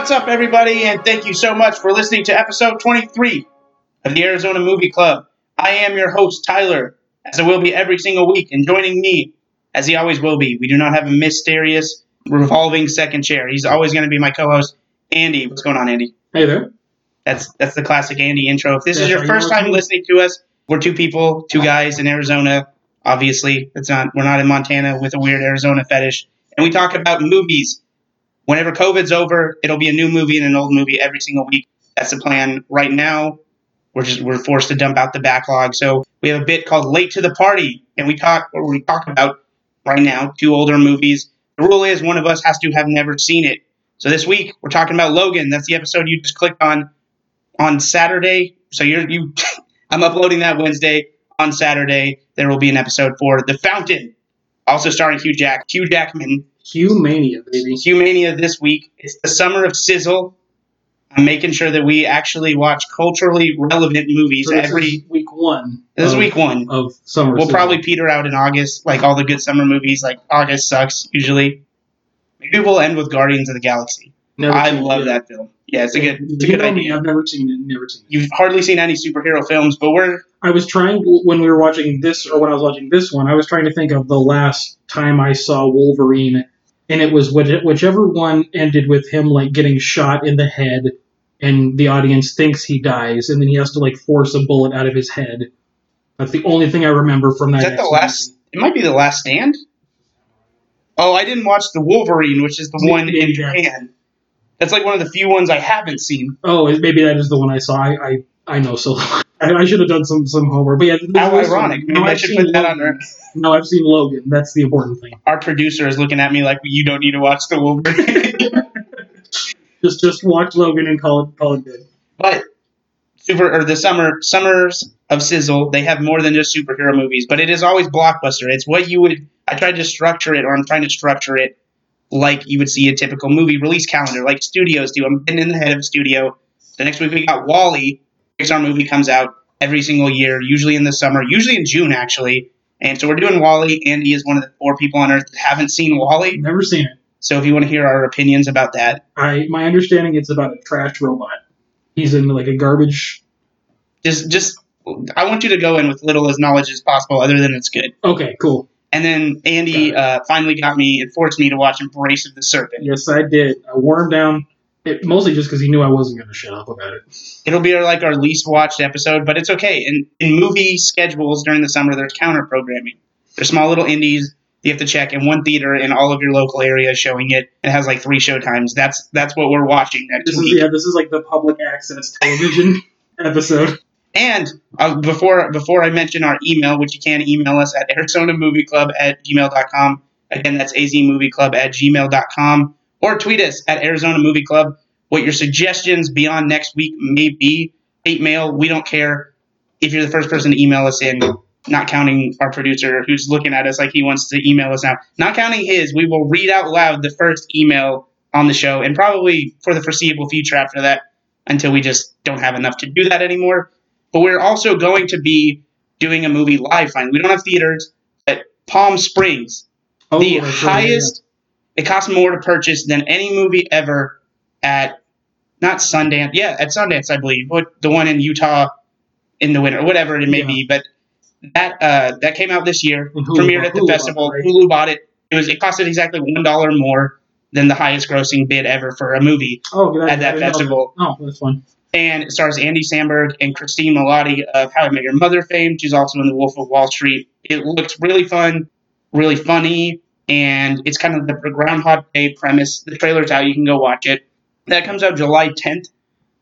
What's up, everybody, and thank you so much for listening to episode 23 of the Arizona Movie Club. I am your host, Tyler, as I will be every single week, and joining me, as he always will be, we do not have a mysterious revolving second chair. He's always going to be my co-host, Andy. What's going on, Andy? Hey there. That's that's the classic Andy intro. If this is your first time listening to us, we're two people, two guys in Arizona. Obviously, it's not we're not in Montana with a weird Arizona fetish, and we talk about movies. Whenever COVID's over, it'll be a new movie and an old movie every single week. That's the plan. Right now, we're just we're forced to dump out the backlog. So we have a bit called "Late to the Party," and we talk or we talk about right now two older movies. The rule is one of us has to have never seen it. So this week we're talking about Logan. That's the episode you just clicked on on Saturday. So you're you I'm uploading that Wednesday. On Saturday, there will be an episode for The Fountain, also starring Hugh Jack Hugh Jackman. Hugh Mania, baby. Hugh Mania this week. It's the summer of sizzle. I'm making sure that we actually watch culturally relevant movies So this every. is week one. This is of- week one. of summer. We'll season. probably peter out in August, like all the good summer movies. Like August sucks usually. Maybe we'll end with Guardians of the Galaxy. Never I love that film. Yeah, it's a good, it's a You good know me, idea. I've never seen it. Never seen it. You've hardly seen any superhero films, but we're I was trying when we were watching this, or when I was watching this one. I was trying to think of the last time I saw Wolverine, and it was whichever one ended with him like getting shot in the head, and the audience thinks he dies, and then he has to like force a bullet out of his head. That's the only thing I remember from that. Is that the last? It might be the last stand. Oh, I didn't watch the Wolverine, which is the one in yeah. Japan. That's like one of the few ones I haven't seen. Oh, maybe that is the one I saw. I I, I know so. I, I should have done some some homework. But yeah, How ironic! No, I should put that on Logan. there. No, I've seen Logan. That's the important thing. Our producer is looking at me like you don't need to watch the Wolverine. Just just watch Logan and call it call it good. but super or the summer summers of sizzle, they have more than just superhero movies. But it is always blockbuster. It's what you would. I tried to structure it, or I'm trying to structure it like you would see a typical movie release calendar, like studios do. I'm getting in the head of a studio. The next week we got WALL-E. Pixar movie comes out every single year, usually in the summer, usually in June actually. And so we're doing WALL-E. Andy is one of the four people on earth that haven't seen WALL-E. Never seen it. So if you want to hear our opinions about that, I my understanding it's about a trash robot. He's in like a garbage. just just I want you to go in with little as knowledge as possible, other than it's good. Okay, cool. And then Andy uh, finally got me and forced me to watch Embrace of the Serpent. Yes, I did. I wore him down. It, mostly just because he knew I wasn't going to shut up about it. It'll be our, like our least watched episode, but it's okay. In in movie schedules during the summer, there's counter programming. There's small little indies you have to check, and one theater in all of your local area showing it. It has like three show times. That's that's what we're watching next This is week. yeah. This is like the public access television episode. And uh, before before I mention our email, which you can email us at arizonamovieclub at gmail.com. Again, that's azmovieclub at gmail.com. Or tweet us at Arizona Movie Club what your suggestions beyond next week may be. Hate mail, we don't care. If you're the first person to email us in, not counting our producer who's looking at us like he wants to email us now, not counting his, we will read out loud the first email on the show and probably for the foreseeable future after that until we just don't have enough to do that anymore but we're also going to be doing a movie live find. We don't have theaters, but Palm Springs, Oh, the highest, it costs more to purchase than any movie ever at, not Sundance, yeah, at Sundance, I believe, what the one in Utah in the winter, whatever it may Yeah. be. But that uh, that came out this year, Hulu premiered at the Hulu festival. right? Hulu bought it. It was it costed exactly one dollar more than the highest grossing bid ever for a movie. Oh, at that festival. Oh, that's fun. and it stars Andy Samberg and Christine Milioti of How I Met Your Mother fame. She's also in The Wolf of Wall Street. It looks really fun, really funny, and it's kind of the Groundhog Day premise. The trailer's out; you can go watch it. That comes out July 10th,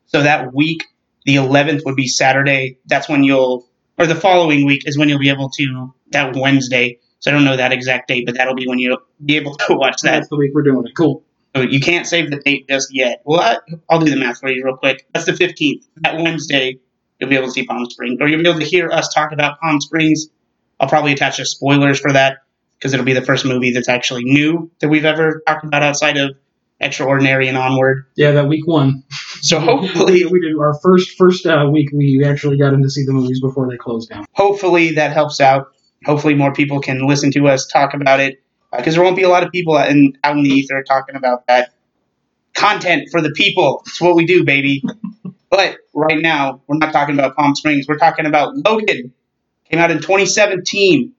so that week, the 11th would be Saturday. That's when you'll, or the following week is when you'll be able to. That Wednesday. So I don't know that exact date, but that'll be when you'll be able to watch that. That's the week we're doing it. Cool. So you can't save the date just yet. Well, I, I'll do the math for you real quick. That's the 15th. That Wednesday, you'll be able to see Palm Springs, or you'll be able to hear us talk about Palm Springs. I'll probably attach the spoilers for that because it'll be the first movie that's actually new that we've ever talked about outside of Extraordinary and Onward. Yeah, that week one. So hopefully, we did our first first uh, week. We actually got in to see the movies before they closed down. hopefully that helps out. Hopefully more people can listen to us talk about it because there won't be a lot of people out in, out in the ether talking about that content for the people. It's what we do, baby. but right now, we're not talking about Palm Springs. We're talking about Logan. Came out in 2017.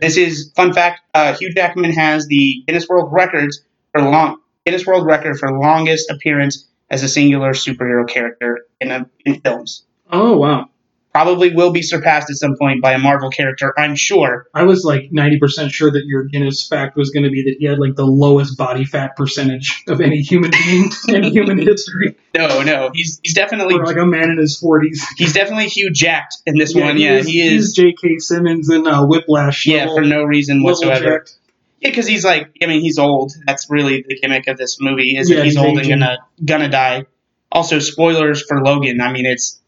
This is fun fact. Uh, Hugh Jackman has the Guinness World Records for long Guinness World Record for longest appearance as a singular superhero character in a, in films. Oh wow. Probably will be surpassed at some point by a Marvel character, I'm sure. I was like 90% sure that your Guinness fact was going to be that he had like the lowest body fat percentage of any human being in human history. No, no, he's he's definitely Or like a man in his 40s. he's definitely Hugh jacked in this one. Yeah, is, he He's is. J.K. Simmons in uh, Whiplash. Yeah, level- for no reason whatsoever. jacked. Yeah, because he's like, I mean, he's old. That's really the gimmick of this movie is Yeah, that he's, he's old aging. and gonna gonna die. Also, spoilers for Logan. I mean, it's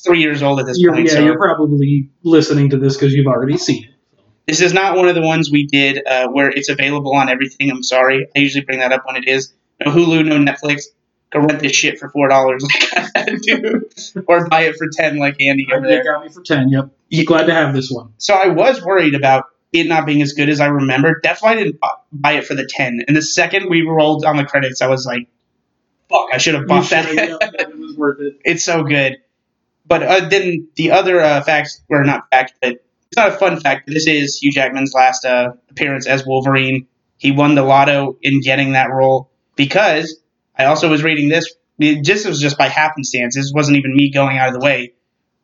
three years old at this You're, point. yeah, so you're probably listening to this because you've already seen it. this is not one of the ones we did uh, where it's available on everything. I'm sorry. I usually bring that up when it is. No Hulu, no Netflix. Go rent this shit for four dollars, like I do, or buy it for ten, like Andy over They there. got me for 10, yep. You glad to have this one. So I was worried about it not being as good as I remembered. That's why I didn't buy it for the ten. And the second we rolled on the credits, I was like, "Fuck! I should have bought that." yep, it was worth it. it's so good. But uh, then the other uh, facts were not facts, but it's not a fun fact. But this is Hugh Jackman's last uh, appearance as Wolverine. He won the lotto in getting that role because I also was reading this. It just was just by happenstance. This wasn't even me going out of the way,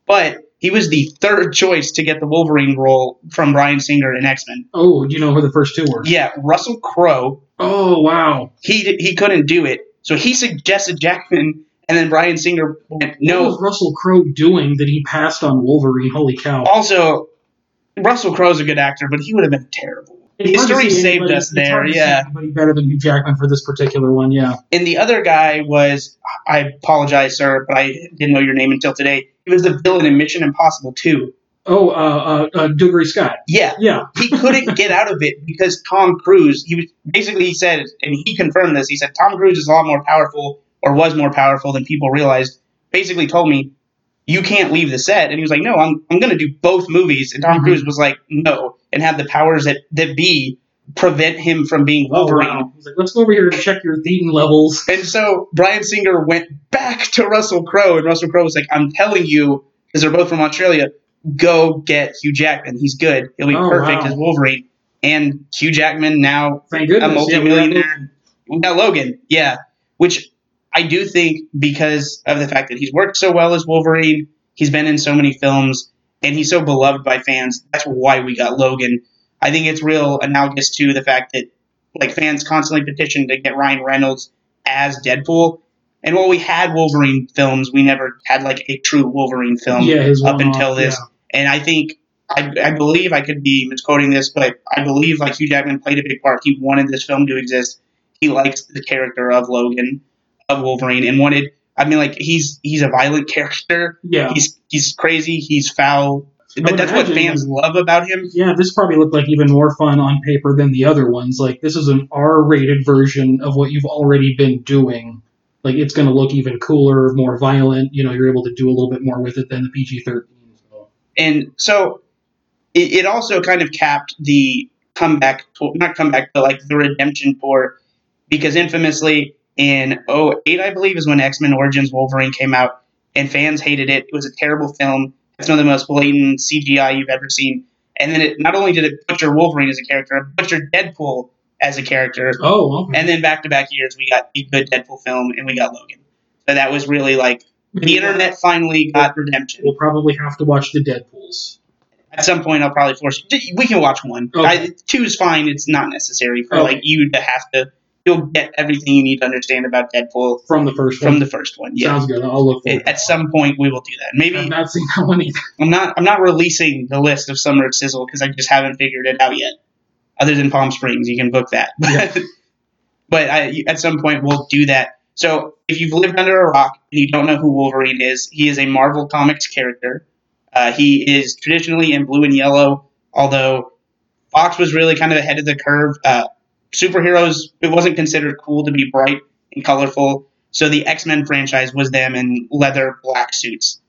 but he was the third choice to get the Wolverine role from Bryan Singer in X Men. Oh, do you know who the first two were? Yeah, Russell Crowe Oh, wow. he he couldn't do it, so he suggested Jackman, and then Bryan Singer went, "No, What was Russell Crowe doing that he passed on Wolverine? Holy cow. Also, Russell Crowe's a good actor, but he would have been terrible. It's History saved anybody- us it's there, yeah. Anybody better than Hugh Jackman for this particular one, yeah. And the other guy was, I apologize, sir, but I didn't know your name until today. He was the villain in Mission Impossible 2. Oh, uh, uh, uh, Dougray Scott. Yeah, Yeah. he couldn't get out of it because Tom Cruise, he was basically he said, and he confirmed this, he said Tom Cruise is a lot more powerful, or was more powerful than people realized. Basically told me, you can't leave the set. And he was like, no, I'm, I'm going to do both movies. And Tom Mhm. Cruise was like, no, and had the powers that, that be prevent him from being Wolverine. Oh, wow. He's like, let's go over here and check your thetan levels. And so Bryan Singer went back to Russell Crowe, and Russell Crowe was like, I'm telling you, because they're both from Australia, go get Hugh Jackman. He's good. He'll be Oh, perfect wow. as Wolverine. And Hugh Jackman now Thank goodness. A multimillionaire. we got Logan, yeah. Which I do think because of the fact that he's worked so well as Wolverine, he's been in so many films, and he's so beloved by fans. That's why we got Logan. I think it's real analogous to the fact that like fans constantly petitioned to get Ryan Reynolds as Deadpool. And while we had Wolverine films, we never had like a true Wolverine film yeah, up until this. yeah. And I think, I, I believe, I could be misquoting this, but I believe like Hugh Jackman played a big part. He wanted this film to exist. He likes the character of Logan, of Wolverine, and wanted. I mean, like he's he's a violent character. Yeah. He's he's crazy. He's foul. But that's what fans love about him. Yeah, this probably looked like even more fun on paper than the other ones. Like, this is an R rated version of what you've already been doing. Like, it's going to look even cooler, more violent. You know, you're able to do a little bit more with it than the PG 13. So. And so it, it also kind of capped the comeback, not comeback, but like the redemption tour, because infamously in 08, I believe, is when X Men Origins Wolverine came out, and fans hated it. It was a terrible film. It's one of the most blatant CGI you've ever seen. And then it not only did it butcher Wolverine as a character, it butchered Deadpool as a character. Oh, okay. And then back to back years, we got a good Deadpool film, and we got Logan. So that was really like the internet finally got redemption. We'll probably have to watch the Deadpools. At some point, I'll probably force. We can watch one. Okay. I, two is fine. It's not necessary for Okay. like you to have to. You'll get everything you need to understand about Deadpool From the first from one. the first one. Yeah. Sounds good. I'll look for It-. At some point, we will do that. Maybe I've Maybe not seen that one either. I'm not. I'm not releasing the list of Summer at Sizzle because I just haven't figured it out yet. Other than Palm Springs, you can book that. Yeah. but I, at some point, we'll do that. So if you've lived under a rock and you don't know who Wolverine is, he is a Marvel Comics character. Uh, he is traditionally in blue and yellow, although Fox was really kind of ahead of the curve. Uh, superheroes, it wasn't considered cool to be bright and colorful. So the X Men franchise was them in leather black suits.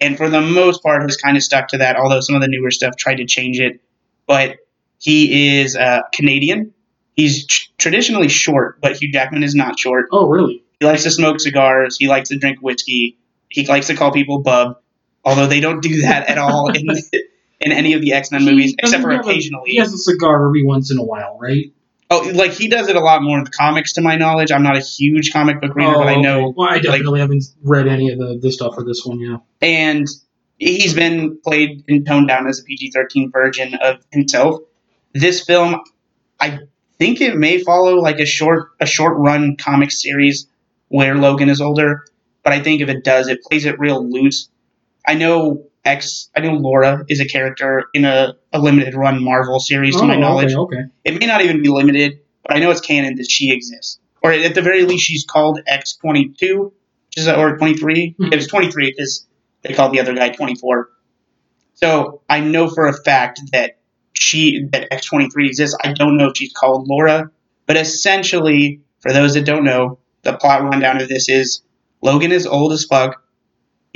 And for the most part, has kind of stuck to that, although some of the newer stuff tried to change it. But he is uh, Canadian. He's tr- traditionally short, but Hugh Jackman is not short. Oh, really? He likes to smoke cigars. He likes to drink whiskey. He likes to call people bub, although they don't do that at all in in any of the X Men movies, except for doesn't a- occasionally. he has a cigar every once in a while, right? Oh, like he does it a lot more in the comics, to my knowledge. I'm not a huge comic book reader, oh, but I oh, know Well, I definitely haven't read any of the, the stuff for this one. Yeah. and he's been played and toned down as a PG-13 version of himself. This film, I think it may follow like a short a short run comic series where Logan is older, but I think if it does, it plays it real loose. I know X, I know Laura is a character in a, a limited run Marvel series, to my Oh, knowledge. Okay. okay. It may not even be limited, but I know it's canon that she exists, or at the very least, she's called X22, which is or 23. Mhm. It was 23 because they called the other guy 24. So I know for a fact that she that X23 exists. I don't know if she's called Laura, but essentially, for those that don't know, the plot rundown of this is Logan is old as fuck.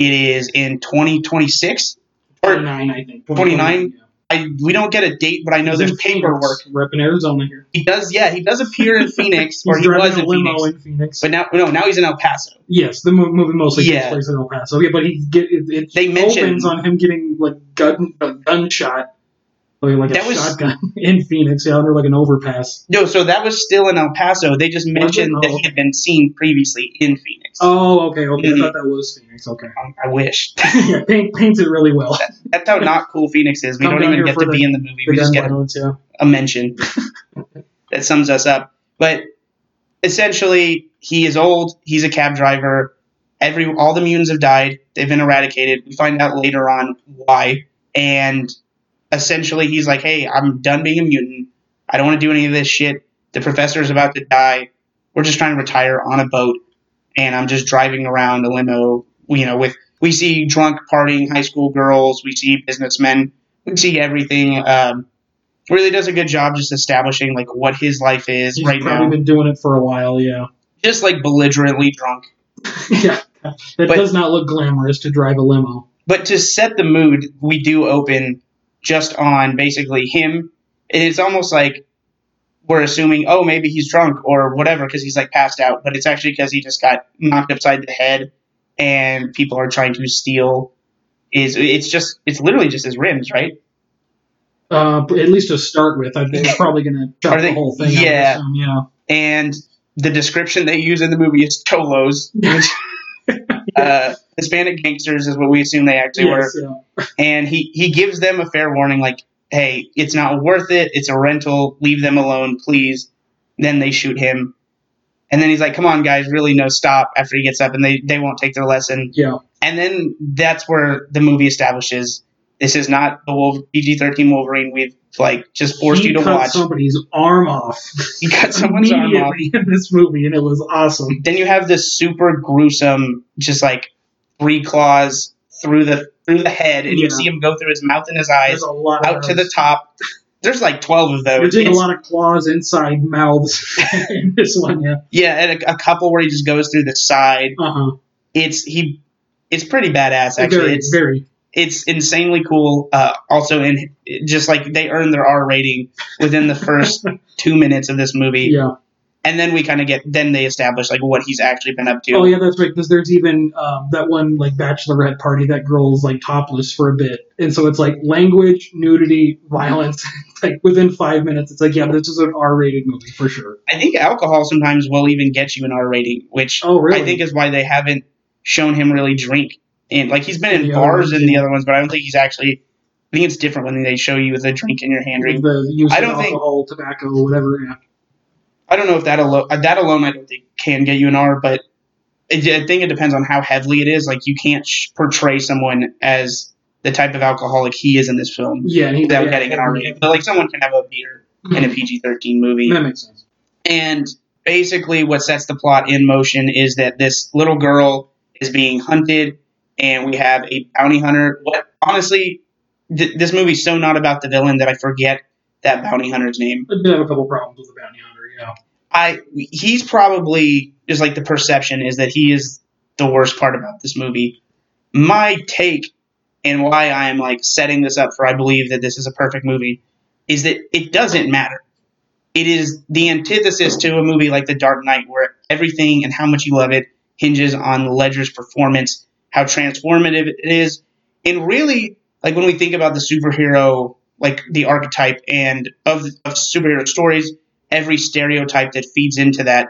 It is in 2026. Or 29, I think. 29? Yeah. I we don't get a date, but I know He's there's paperwork. Repping Arizona here. He does, yeah, he does appear in Phoenix, or he was in Phoenix, in Phoenix. but now no, now he's in El Paso. yes, the mo- movie mostly Yeah. takes place in El Paso. Yeah, but he get it, it They mentioned- on him getting like gun a gunshot, like, like a That was- shotgun in Phoenix, yeah, under like an overpass. No, so that was still in El Paso. They just mentioned that he had been seen previously in Phoenix. Oh, okay, okay. Mhm. I thought that was Phoenix. Okay, Um, I wish. yeah, paint, paints it really well. That's how not cool Phoenix is. We Come don't even get to the- be in the movie. The We just get a, yeah. a mention that sums us up. But essentially, he is old. He's a cab driver. Every all the mutants have died. They've been eradicated. We find out later on why. And essentially, he's like, "Hey, I'm done being a mutant. I don't want to do any of this shit. The professor is about to die. We're just trying to retire on a boat, and I'm just driving around a limo. You know, with we see drunk partying high school girls. We see businessmen. We see everything. Um, really does a good job just establishing like what his life is He's right probably now. been doing it for a while, yeah. Just like belligerently drunk. yeah, that But- does not look glamorous to drive a limo. But to set the mood, we do open just on basically him. It's almost like we're assuming, oh, maybe he's drunk or whatever because he's like passed out. But it's actually because he just got knocked upside the head and people are trying to steal. Is it's just it's literally just his rims, right? Uh, at least to start with, I think it's probably going to chop the whole thing. yeah. so, yeah. And the description they use in the movie is cholos, which uh, Hispanic gangsters is what we assume they actually were. Yeah. and he he gives them a fair warning like hey it's not worth it. It's a rental. Leave them alone please. Then they shoot him. And then he's like come on guys really no stop after he gets up and they they won't take their lesson. Yeah. and then that's where the movie establishes this is not the Wolf- PG-13 Wolverine we've like just forced he you to cut watch. somebody's arm off. he cut someone's arm off. in this movie, and it was awesome. then you have this super gruesome just like three claws through the through the head and you see him go through his mouth and his eyes out to the top. There's like twelve of You're those. seeing a lot of claws inside mouths in this one. Yeah. yeah, and a, a couple where he just goes through the side. Uh huh. It's he. It's pretty badass actually. Very, it's very. it's insanely cool. Uh, also, in just like they earn their R rating within the first two minutes of this movie, Yeah. And then we kind of get then they establish like what he's actually been up to. Oh yeah, that's right. Because there's even um, that one like bachelorette party that girl's like topless for a bit, and so it's like language, nudity, violence. like within five minutes, it's like yeah, this is an R-rated movie for sure. I think alcohol sometimes will even get you an R rating, which Oh really? I think is why they haven't shown him really drink. And like he's been in bars in the other ones, but I don't think he's actually. I think it's different when they show you with a drink in your hand. Like the use I of don't think- alcohol, tobacco, whatever. Yeah. I don't know if that alone uh, that alone I don't think can get you an R, but it, I think it depends on how heavily it is. Like you can't sh- portray someone as the type of alcoholic he is in this film Yeah, he, without yeah, getting an R rating. But like someone can have a beer mm-hmm. in a PG thirteen movie. That makes sense. And basically, what sets the plot in motion is that this little girl is being hunted, and we have a bounty hunter. What honestly, th- this movie's so not about the villain that I forget that bounty hunter's name. I did have a couple problems with the bounty hunter. I he's probably just like the perception is that he is the worst part about this movie. My take and why I am like setting this up for I believe that this is a perfect movie is that it doesn't matter. it is the antithesis to a movie like The Dark Knight, where everything and how much you love it hinges on Ledger's performance, how transformative it is, and really, like when we think about the superhero, like the archetype and of, of superhero stories, every stereotype that feeds into that,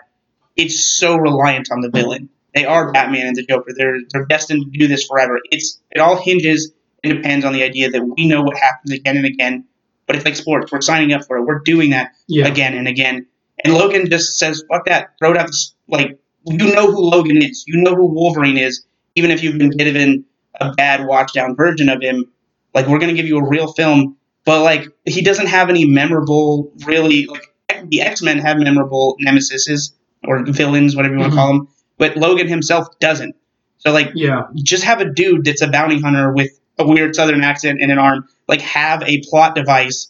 it's so reliant on the villain. They are Batman and the Joker. They're they're destined to do this forever. It's it all hinges and depends on the idea that we know what happens again and again. But it's like sports. We're signing up for it. We're doing that Yeah. again and again. And Logan just says, "Fuck that! Throw it out." the- Like you know who Logan is. You know who Wolverine is. Even if you've been given a bad, watch down version of him, like we're gonna give you a real film. But like he doesn't have any memorable, really. Like the X Men have memorable nemesises or villains, whatever you want to call them. But Logan himself doesn't. So like Yeah. just have a dude that's a bounty hunter with a weird southern accent and an arm like have a plot device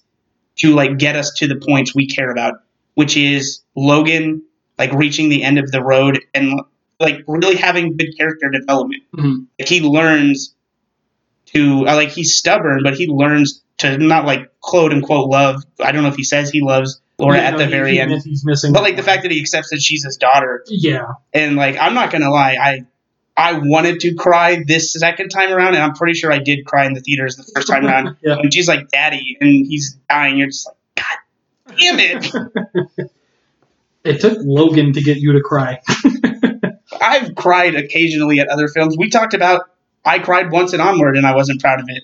to like get us to the points we care about which is logan like reaching the end of the road and like really having good character development Mhm. like he learns to uh, like he's stubborn but he learns to not like quote unquote love i don't know if he says he loves laura Yeah, at no, the he- very he- end He's missing. but like the fact that he accepts that she's his daughter Yeah. and like I'm not gonna lie, I I wanted to cry this second time around, and I'm pretty sure I did cry in the theaters the first time around. Yeah. When she's like, "Daddy," and he's dying, you're just like, "God damn it!" It took Logan to get you to cry. I've cried occasionally at other films. We talked about I cried once in Onward, and I wasn't proud of it.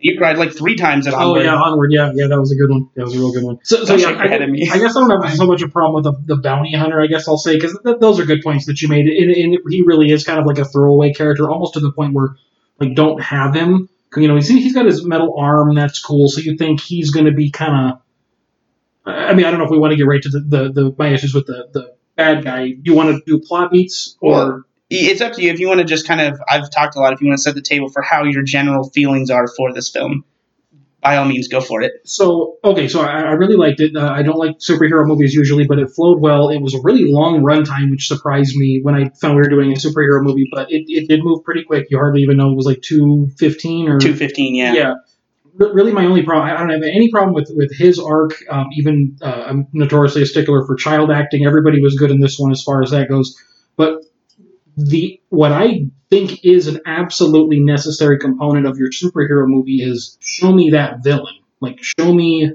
You cried like three times at oh, Onward. Oh yeah, onward. Yeah, yeah, that was a good one. That was a real good one. So, so yeah, shake I, head at me. I guess I don't have so much a problem with the, the bounty hunter. I guess I'll say because th- those are good points that you made. And, and he really is kind of like a throwaway character, almost to the point where like don't have him. You know, he's he's got his metal arm. That's cool. So you think he's going to be kind of. I mean, I don't know if we want to get right to the the, the my issues with the the bad guy. Do you want to do plot beats or? Well, It's up to you if you want to just kind of. I've talked a lot. If you want to set the table for how your general feelings are for this film, by all means, go for it. So okay, so I, I really liked it. Uh, I don't like superhero movies usually, but it flowed well. It was a really long runtime, which surprised me when I found we were doing a superhero movie. But it, it did move pretty quick. You hardly even know it was like two fifteen or Two fifteen, yeah. yeah. Really, my only problem. I don't have any problem with with his arc. Um, even uh, I'm notoriously a stickler for child acting. Everybody was good in this one as far as that goes. But the what I think is an absolutely necessary component of your superhero movie is show me that villain. Like show me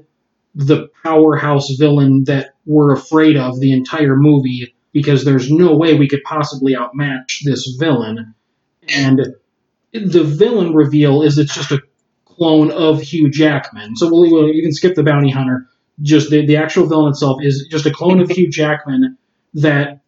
the powerhouse villain that we're afraid of the entire movie because there's no way we could possibly outmatch this villain. And the villain reveal is it's just a clone of Hugh Jackman. So we'll, we'll, can skip the bounty hunter. Just the, the actual villain itself is just a clone of Hugh Jackman that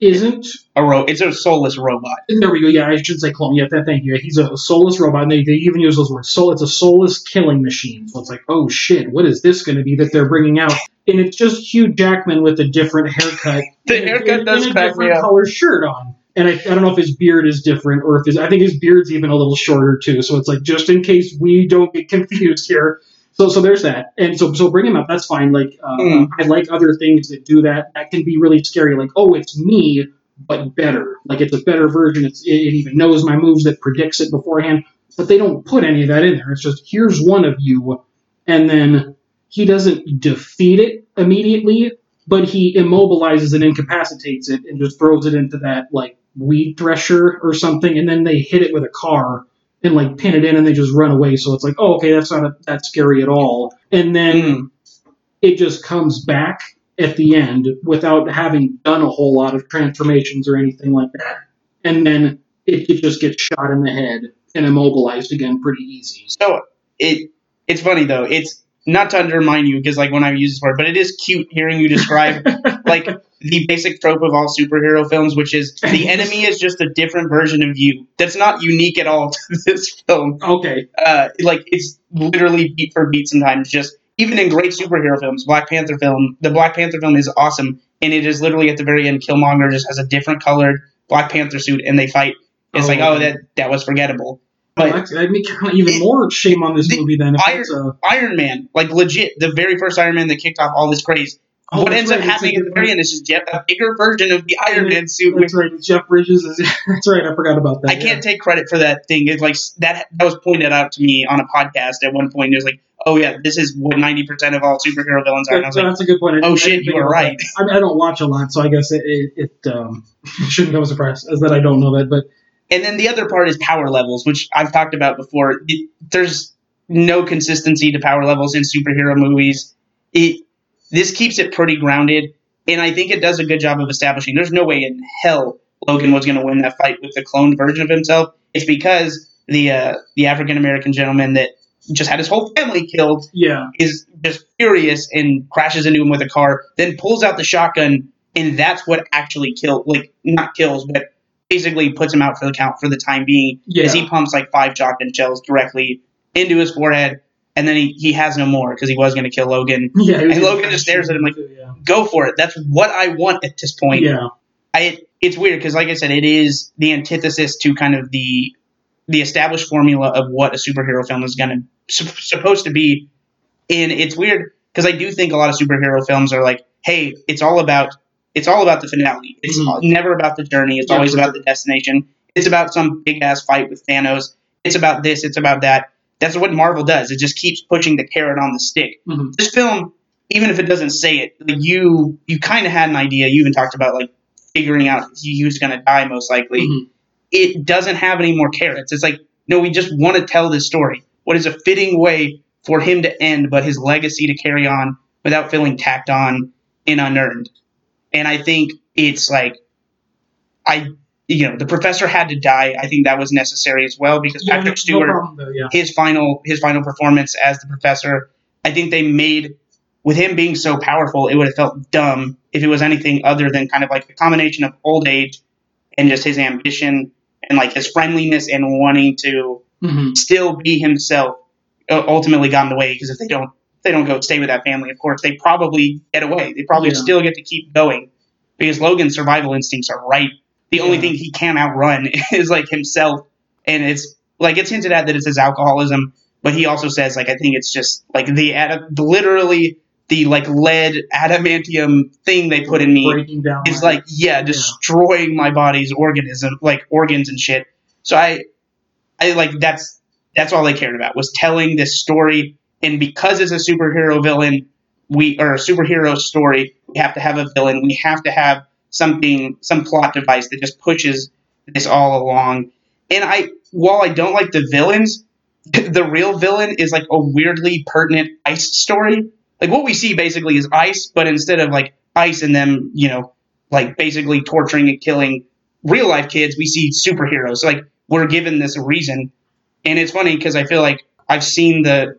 isn't A ro- it's a soulless robot. there we go. Yeah, I should say clone. Yeah, thank you. He's a soulless robot. And they, they even use those words. Soul. It's a soulless killing machine. So it's like, oh shit, what is this going to be that they're bringing out? And it's just Hugh Jackman with a different haircut. The haircut and- does and a different color shirt on. And I, I don't know if his beard is different or if his I think his beard's even a little shorter too. So it's like just in case we don't get confused here. So so there's that. And so so bring him up. That's fine. Like uh, Mm. I like other things that do that. That can be really scary. Like oh, it's me but better. Like it's a better version. It's, it, it even knows my moves that predicts it beforehand. But they don't put any of that in there. It's just here's one of you, and then he doesn't defeat it immediately, but he immobilizes and incapacitates it and just throws it into that like weed thresher or something, and then they hit it with a car and like pin it in and they just run away. So it's like, oh, okay, that's not a, that scary at all. And then Mm. it just comes back at the end without having done a whole lot of transformations or anything like that. And then it, it just gets shot in the head and immobilized again pretty easy. So it it's funny though. It's not to undermine you because like when I use this word, but it is cute hearing you describe like the basic trope of all superhero films, which is the enemy is just a different version of you. That's not unique at all to this film. Okay. Uh, like it's literally beat for beat sometimes. Just even in great superhero films, Black Panther film, the Black Panther film is awesome, and it is literally at the very end, Killmonger just has a different colored Black Panther suit, and they fight. It's Oh, like, oh, that that was forgettable. But that's- I'd make even more shame on this the movie than If Iron- it's a, Iron Man, like legit, the very first Iron Man that kicked off all this craze, Oh, what ends up right, it's happening at the very end is just Jeff, a bigger version of the Iron Man suit. That's right. Jeff Bridges is. That's right. I forgot about that. I can't take credit for that thing. It's like that that was pointed out to me on a podcast at one point. It was like, oh yeah, this is what ninety percent of all superhero villains are. And I was like, that's a good point. Oh, shit, you were right. I, mean, I don't watch a lot, so I guess it, it, it um, shouldn't come as a surprise as that I don't know that. But And then the other part is power levels, which I've talked about before. It, there's no consistency to power levels in superhero movies. It this keeps it pretty grounded, and I think it does a good job of establishing. There's no way in hell Logan was going to win that fight with the cloned version of himself. It's because the uh, the African American gentleman that just had his whole family killed yeah, is just furious and crashes into him with a car, then pulls out the shotgun, and that's what actually kills, like not kills, but basically puts him out for the count for the time being. yeah, As he pumps like five shotgun shells directly into his forehead, and then he, he has no more because he was going to kill Logan. yeah. and Logan just stares at him like- yeah, Go for it. That's what I want at this point. yeah, I it's weird because like I said, it is the antithesis to kind of the the established formula of what a superhero film is going to supposed to be. And it's weird because I do think a lot of superhero films are like, hey, it's all about it's all about the finale. It's Mhm. never about the journey. It's Yeah, always about the destination. It's about some big ass fight with Thanos. It's about this. It's about that. That's what Marvel does. It just keeps pushing the carrot on the stick. Mhm. This film, even if it doesn't say it, like you you kind of had an idea. You even talked about like figuring out he was going to die most likely. Mhm. It doesn't have any more carrots. It's like no, we just want to tell this story. What is a fitting way for him to end, but his legacy to carry on without feeling tacked on and unearned? And I think it's like I. You know, the professor had to die. I think that was necessary as well because Yeah, Patrick no Stewart problem there, yeah, his final his final performance as the professor. I think they made with him being so powerful, it would have felt dumb if it was anything other than kind of like a combination of old age and just his ambition and like his friendliness and wanting to Mhm. still be himself. uh, Ultimately, got in the way because if they don't if they don't go stay with that family, of course they probably get away. They probably Yeah. still get to keep going because Logan's survival instincts are right. The only thing he can outrun is like himself, and it's like it's hinted at that it's his alcoholism, but he also says like I think it's just like the ad- literally the like lead adamantium thing they put in me is like yeah destroying my body's organism like organs and shit. So I I like that's that's all they cared about was telling this story, and because it's a superhero villain, we or a superhero story, we have to have a villain. We have to have something, some plot device that just pushes this all along. And I, while I don't like the villains, the real villain is like a weirdly pertinent ice story. Like what we see basically is ice, but instead of like ice and them, you know, like basically torturing and killing real life kids, we see superheroes. Like we're given this reason, and it's funny because I feel like I've seen the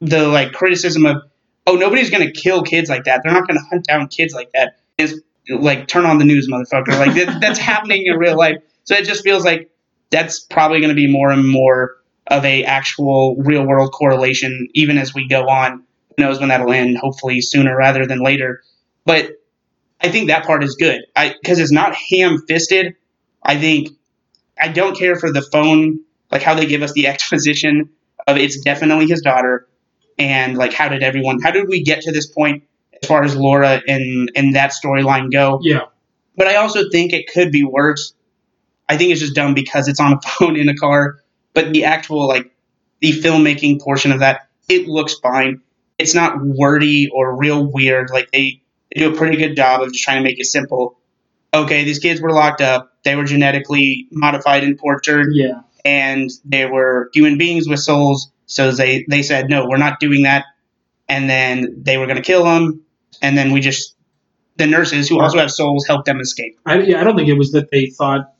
the like criticism of, oh, nobody's gonna kill kids like that. They're not gonna hunt down kids like that. It's like turn on the news, motherfucker. Like that, that's happening in real life. So it just feels like that's probably going to be more and more of a actual real world correlation, even as we go on. Who knows when that'll end? Hopefully sooner rather than later. But I think that part is good. Because it's not ham fisted. I think I don't care for the phone, like how they give us the exposition of it's definitely his daughter, and like how did everyone, how did we get to this point as far as Laura and and that storyline go? yeah, But I also think it could be worse. I think it's just dumb because it's on a phone in a car. But the actual like the filmmaking portion of that, it looks fine. It's not wordy or real weird. Like they, they do a pretty good job of just trying to make it simple. Okay, these kids were locked up. They were genetically modified and tortured, yeah, and they were human beings with souls. So they they said no, we're not doing that. And then they were going to kill them. And then we just the nurses who also have souls help them escape. I, yeah, I don't think it was that they thought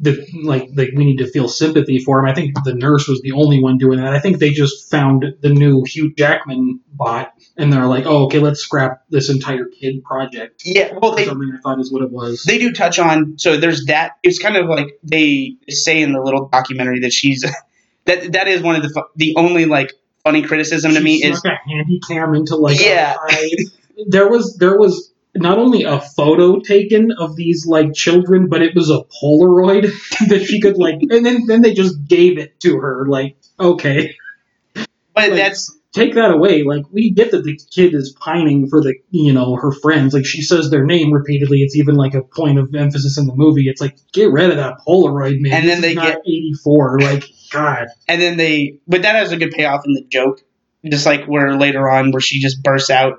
that like like we need to feel sympathy for him. I think the nurse was the only one doing that. I think they just found the new Hugh Jackman bot, and they're like, oh, okay, let's scrap this entire kid project. Yeah, well, they something I thought is what it was. they do touch on so there's that. It's kind of like they say in the little documentary that she's that that is one of the the only like funny criticism to me is a handy cam into like a Yeah. There was there was not only a photo taken of these like children, but it was a Polaroid that she could like, and then then they just gave it to her. Like, okay, but like- that's take that away. Like we get that the kid is pining for the you know her friends. Like she says their name repeatedly. It's even like a point of emphasis in the movie. It's like get rid of that Polaroid man. And then This they get eighty four. Like God. and then they but that has a good payoff in the joke just like where later on where she just bursts out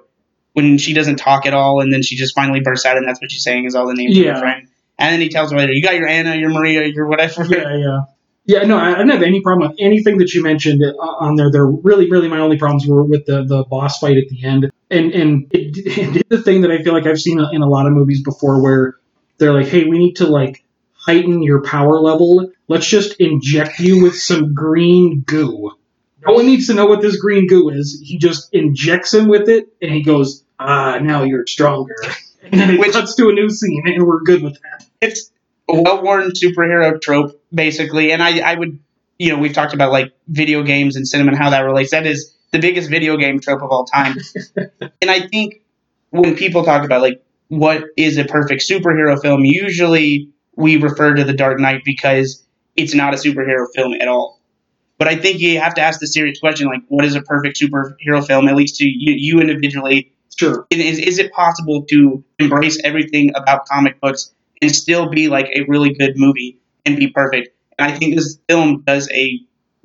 when she doesn't talk at all and then she just finally bursts out and that's what she's saying is all the names of Yeah. her friend and then he tells her later you got your anna your maria your whatever Yeah, yeah. Yeah, no, I I don't have any problem with anything that you mentioned on there. They're really, really my only problems were with the, the boss fight at the end, and and it, it did the thing that I feel like I've seen in a lot of movies before, where they're like, "Hey, we need to like heighten your power level. Let's just inject you with some green goo. No one needs to know what this green goo is. He just injects him with it, and he goes, "Ah, now you're stronger." And then it Which- cuts to a new scene, and we're good with that. it's a well-worn superhero trope basically and i i would you know we've talked about like video games and cinema and how that relates that is the biggest video game trope of all time and i think when people talk about like what is a perfect superhero film usually we refer to the dark knight because it's not a superhero film at all but i think you have to ask the serious question like what is a perfect superhero film at least to you, you individually Sure. is, is it possible to embrace everything about comic books and still be like a really good movie and be perfect? And I think this film does a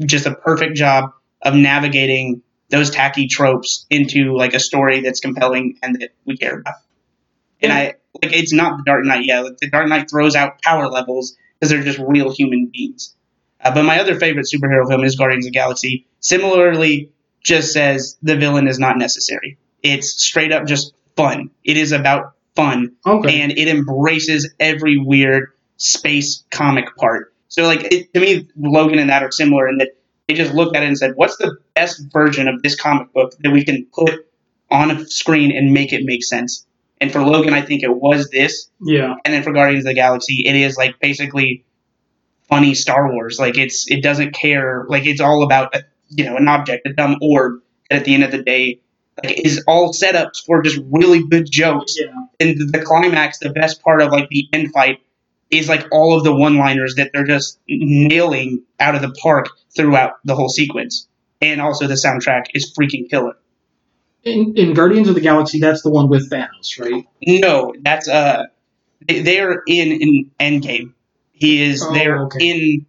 just a perfect job of navigating those tacky tropes into like a story that's compelling and that we care about. And I like it's not the Dark Knight. Yeah, like, the Dark Knight throws out power levels because they're just real human beings. Uh, but my other favorite superhero film is Guardians of the Galaxy. Similarly, just says the villain is not necessary. It's straight up just fun. It is about fun Okay. and it embraces every weird space comic part. So, like, it, to me, Logan and that are similar in that they just looked at it and said, "What's the best version of this comic book that we can put on a screen and make it make sense?" And for Logan, I think it was this, yeah. and then for Guardians of the Galaxy, it is like basically funny Star Wars. Like, it's it doesn't care. Like, it's all about you know an object, a dumb orb that at the end of the day. Like is all setups for just really good jokes Yeah. and the climax, the best part of like the end fight is like all of the one-liners that they're just nailing out of the park throughout the whole sequence. And also the soundtrack is freaking killer. In, in Guardians of the Galaxy, that's the one with Thanos, right? No, that's uh they- they're in in Endgame. He is Oh, they're okay. in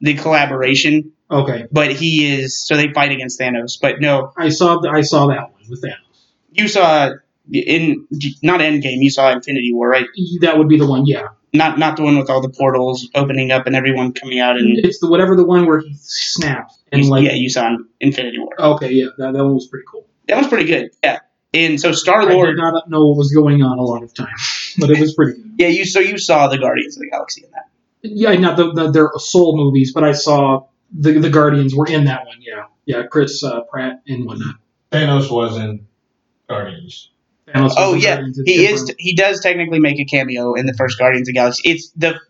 the collaboration, Okay, but he is so they fight against Thanos. But no, I saw th- I saw that one with Thanos. you saw in not Endgame, you saw Infinity War, right? That would be the one, yeah. Not not the one with all the portals opening up and everyone coming out and It's the whatever the one where he snaps and You- like. yeah, you saw Infinity War. Okay, yeah, that, that one was pretty cool. That was pretty good. Yeah. And so Star I did not know what was going on a lot of time, but it was pretty good. yeah, you so you saw the Guardians of the Galaxy. Yeah, not the, the their soul movies, but I saw the the Guardians were in that one. Yeah, yeah, Chris uh, Pratt and whatnot. Thanos was in Guardians. Thanos Oh yeah, Guardians, he is. different. He does technically make a cameo in the first Guardians of the Galaxy. It's the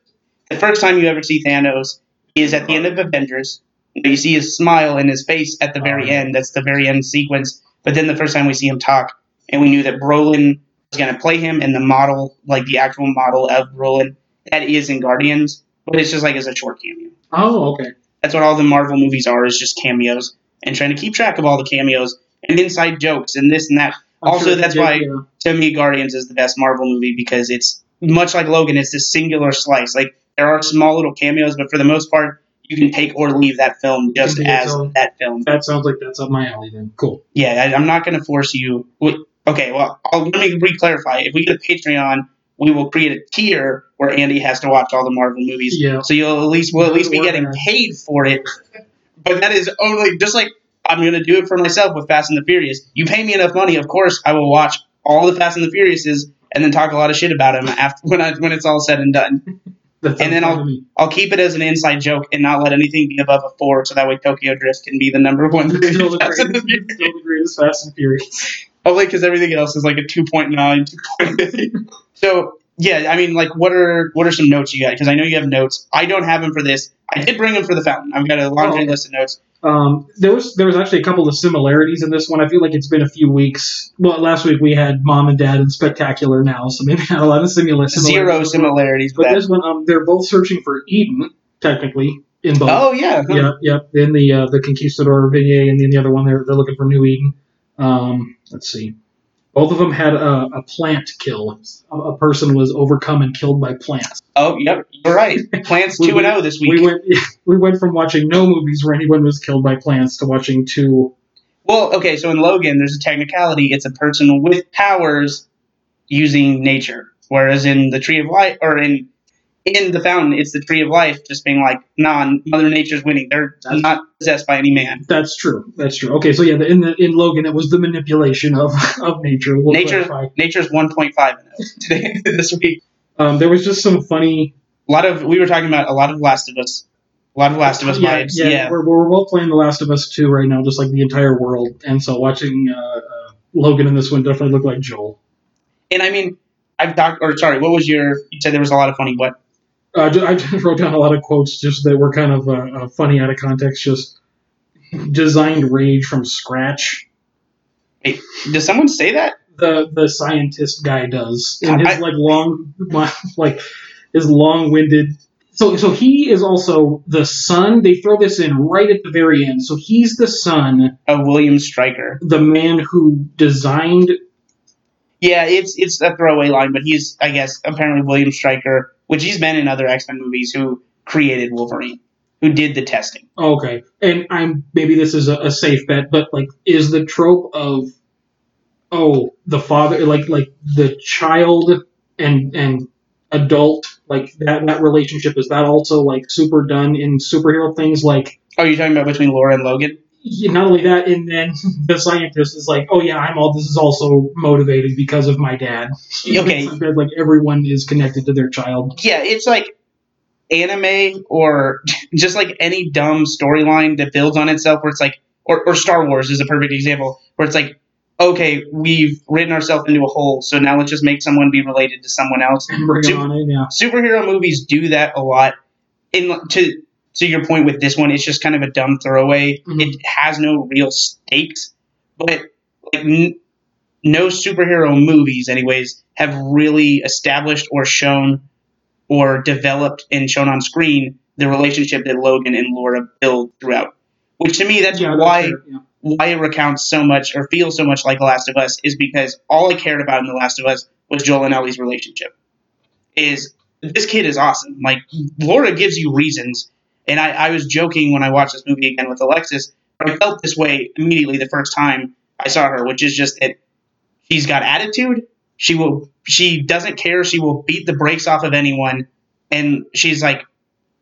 the first time you ever see Thanos is at the end of Avengers. You see his smile and his face at the very end. That's the very end sequence. But then the first time we see him talk, and we knew that Brolin was going to play him, and the model, like the actual model of Brolin, that is in Guardians. But it's just like as a short cameo. Oh, okay. That's what all the Marvel movies are, is just cameos and trying to keep track of all the cameos and inside jokes and this and that. I'm Also, sure that's why- yeah. To me, Guardians is the best Marvel movie because it's much like Logan. It's this singular slice. Like there are small little cameos, but for the most part, you can take or leave that film just Can be its as own. that film. That sounds like that's up my alley. Then cool. Yeah, I, I'm not going to force you. Okay, well, I'll, let me re-clarify. If we get a Patreon, we will create a tier where Andy has to watch all the Marvel movies. Yeah. So you'll at least we'll at least be getting paid for it. But that is only just like I'm going to do it for myself with Fast and the Furious. You pay me enough money, of course, I will watch all the Fast and the Furiouses and then talk a lot of shit about them after when I when it's all said and done. And then I'll- me. I'll keep it as an inside joke and not let anything be above a four, so that way Tokyo Drift can be the number one. Still the, Fast and the greatest, still the greatest Fast and Furious. Only because everything else is like a 2.9, 2.8. so yeah, I mean, like, what are what are some notes you got? Because I know you have notes. I don't have them for this. I did bring them for the fountain. I've got a laundry Oh. list of notes. Um, there was there was actually a couple of similarities in this one. I feel like it's been a few weeks. Well, last week we had Mom and Dad and Spectacular now, so maybe not a lot of similarities. Zero similarities, But but this one, um, they're both searching for Eden, technically, in both. Oh yeah. huh. Yeah, yeah. Then the uh, the Conquistador Vignette, and then the other one they're they're looking for New Eden. Um, let's see. Both of them had a, a plant kill. A, a person was overcome and killed by plants. Oh yep. You're right. Plants two and zero this week. We went we went from watching no movies where anyone was killed by plants to watching two. Well, okay, so in Logan, there's a technicality. It's a person with powers using nature, whereas in the Tree of Life, or in in the Fountain, it's the Tree of Life, just being like, nah, Mother Nature's winning. They're That's- not possessed by any man. That's true. That's true. Okay, so yeah, the, in the in Logan, it was the manipulation of of nature. We'll Nature, clarify. nature's 1.5 today this week. Um, there was just some funny. A lot of we were talking about a lot of Last of Us, a lot of Last of Us yeah, vibes. Yeah, Yeah, We're, we're both playing The Last of Us 2 right now, just like the entire world. And so watching uh, uh, Logan in this one definitely looked like Joel. and I mean, I've talked. Or sorry, what was your? You said there was a lot of funny. What? Uh, I just wrote down a lot of quotes just that were kind of uh, uh, funny out of context. Just designed rage from scratch. Wait, does someone say that? The the scientist guy does in his I- like long like his long winded. So so he is also the son. They throw this in right at the very end. So he's the son, Of William Stryker. the man who designed Yeah, it's it's a throwaway line, but he's I guess apparently William Stryker, which he's been in other X Men movies, who created Wolverine, who did the testing. Okay, and I'm maybe this is a, a safe bet, but like, is the trope of oh the father like like the child and and adult like that that relationship is that also like super done in superhero things like Are you're talking about between Laura and Logan? Yeah, not only that and then the scientist is like oh yeah I'm all this is also motivated because of my dad Okay. like everyone is connected to their child Yeah, it's like anime or just like any dumb storyline that builds on itself, where it's like, or, or Star Wars is a perfect example, where it's like, okay, we've written ourselves into a hole, so now let's just make someone be related to someone else. and bring it on in yeah superhero movies do that a lot. In to to your point with this one, it's just kind of a dumb throwaway. Mhm. It has no real stakes, but like n- no superhero movies, anyways, have really established or shown or developed and shown on screen the relationship that Logan and Laura build throughout. Which to me, that's yeah, that's why fair, yeah. why it recounts so much or feels so much like The Last of Us is because all I cared about in The Last of Us was Joel and Ellie's relationship. Is this kid is awesome. Like Laura gives you reasons, and I, I was joking when I watched this movie again with Alexis, but I felt this way immediately the first time I saw her, which is just that she's got attitude. She will she doesn't care, she will beat the brakes off of anyone, and she's like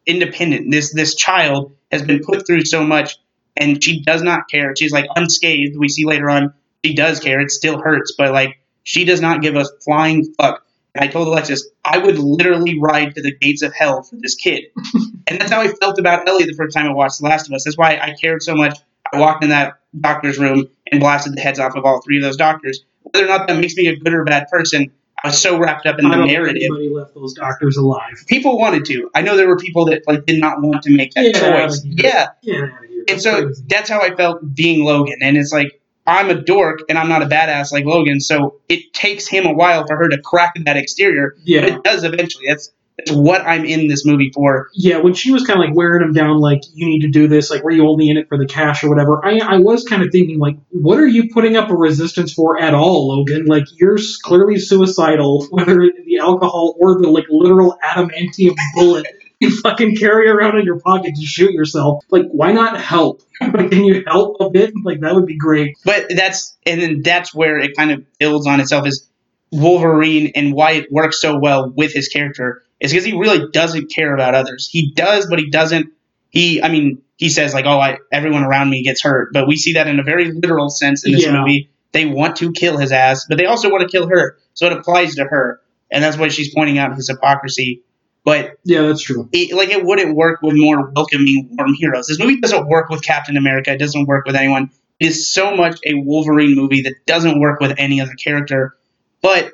independent. This this child has been put through so much and she does not care. She's like unscathed. We see later on she does care. It still hurts, but like she does not give a flying fuck. And I told Alexis I would literally ride to the gates of hell for this kid, and that's how I felt about Ellie the first time I watched The Last of Us. That's why I cared so much. I walked in that doctor's room and blasted the heads off of all three of those doctors. Whether or not that makes me a good or bad person, I was so wrapped up in I the don't think narrative. anybody left those doctors alive People wanted to. I know there were people that like did not want to make that outta choice. Yeah, Get out of here. and so crazy. that's how I felt being Logan. And it's like I'm a dork and I'm not a badass like Logan, so it takes him a while for her to crack that exterior, but yeah, it does eventually. That's that's what I'm in this movie for. yeah. When she was kind of like wearing him down, like you need to do this, like were you only in it for the cash or whatever? I I was kind of thinking like, what are you putting up a resistance for at all, Logan? Like you're clearly suicidal, whether the alcohol or the like literal adamantium bullet you fucking carry around in your pocket to shoot yourself. Like why not help? Like, can you help a bit? Like that would be great. But that's and then that's where it kind of builds on itself is Wolverine and why it works so well with his character is because he really doesn't care about others. He does, but he doesn't. He, I mean, he says like, "Oh, I, everyone around me gets hurt," but we see that in a very literal sense in this Yeah. movie. They want to kill his ass, but they also want to kill her, so it applies to her, and that's why she's pointing out his hypocrisy. But Yeah, that's true. it, like, it wouldn't work with more welcoming, warm heroes. This movie doesn't work with Captain America. It doesn't work with anyone. It is so much a Wolverine movie that doesn't work with any other character. But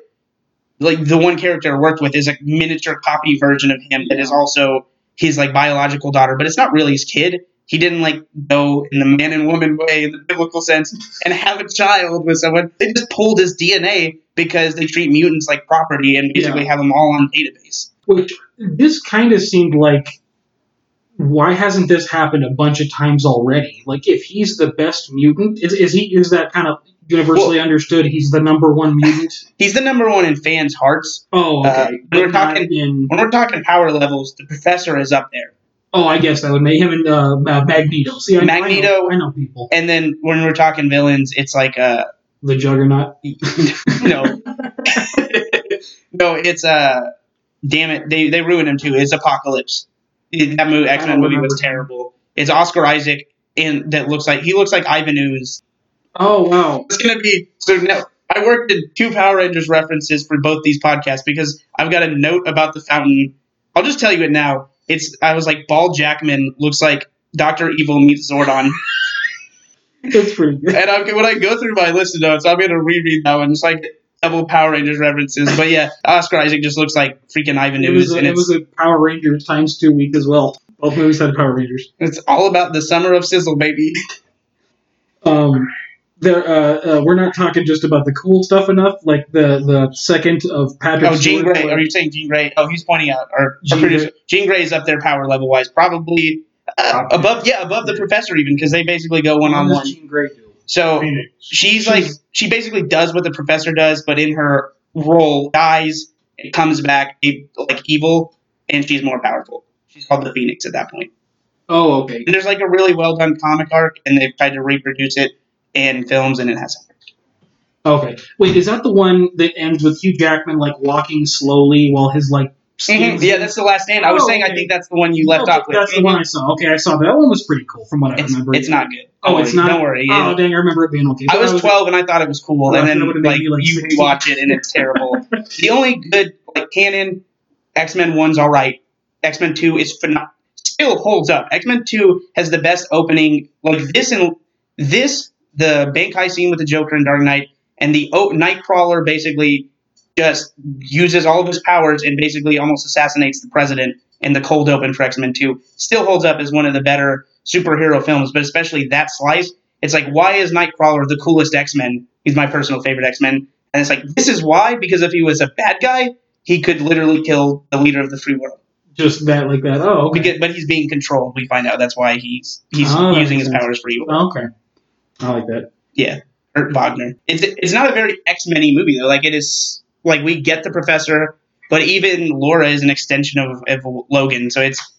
like the one character I worked with is a miniature copy version of him that is also his like biological daughter, but it's not really his kid. He didn't like go in the man and woman way in the biblical sense and have a child with someone. They just pulled his DNA because they treat mutants like property and basically Yeah. have them all on database. Which this kind of seemed like why hasn't this happened a bunch of times already? Like, if he's the best mutant, is, is he is that kind of universally understood? He's the number one mutant. He's the number one in fans' hearts. Oh, Uh, okay. we're talking- in. When we're talking power levels, the professor is up there. Oh, I guess that would make him and uh, Ma- Magneto. See, I, Magneto- I know, I know people. And then when we're talking villains, it's like uh The Juggernaut. no. no, it's uh damn it, they they ruined him too. It's Apocalypse. That movie X Men movie was terrible. It's Oscar Isaac and that looks like he looks like Ivan Ooze. Oh wow. It's gonna be so now I worked in two Power Rangers references for both these podcasts because I've got a note about the fountain. I'll just tell you it now. It's I was like Ball Jackman looks like Doctor Evil meets Zordon. That's pretty good. and I'm, when I go through my list of notes, I'm gonna reread that one. It's like double Power Rangers references. But yeah, Oscar Isaac just looks like freaking Ivan It was, a, and it was a Power Rangers times two week as well. Both movies had Power Rangers. it's all about the summer of sizzle, baby. Um, there, uh, uh, we're not talking just about the cool stuff enough. Like the the second of Patrick. Oh, Jean Grey. Are you saying Jean Grey? Oh, he's pointing out, or, Jean. Grey is up there power level wise, probably uh, above. Yeah, above the professor even because they basically go one on one. Jean Grey do? So Phoenix. she's She's- like she basically does what the professor does, but in her role dies, and comes back e- like evil, and she's more powerful. She's called the Phoenix at that point. Oh, okay. And there's like a really well done comic arc, and they've tried to reproduce it in films, and it hasn't. Okay. Wait, is that the one that ends with Hugh Jackman like walking slowly while his like Mhm. Yeah, that's the last stand. I was Oh, saying I think that's the one you left Okay, off with. That's the one I saw. Okay, I saw that. One was pretty cool from what I It's, remember. it's not good. Oh, Don't it's not. Don't worry. Oh, dang! I remember it being okay. I was 12 and I thought it was cool, Oh, and then like like, you 16. rewatch it and it's terrible. the only good like canon X Men One's all right. X Men Two is phenomenal. Still holds up. X Men Two has the best opening. Like this and this, the bank heist scene with the Joker and Dark Knight, and the o- Nightcrawler basically just uses all of his powers and basically almost assassinates the president. And the cold open for X Men Two still holds up as one of the better superhero films, but especially that slice. It's like, why is Nightcrawler the coolest X Men? He's my personal favorite X Men. And it's like, this is why, because if he was a bad guy, he could literally kill the leader of the free world. just that like that. Oh, okay. Because, but he's being controlled. We find out that's why he's he's Oh, using his sense. powers for evil. Oh, okay. I like that. Yeah, Kurt Wagner. It's it's not a very X Men movie though. Like it is like we get the professor, but even Laura is an extension of, of Logan. So it's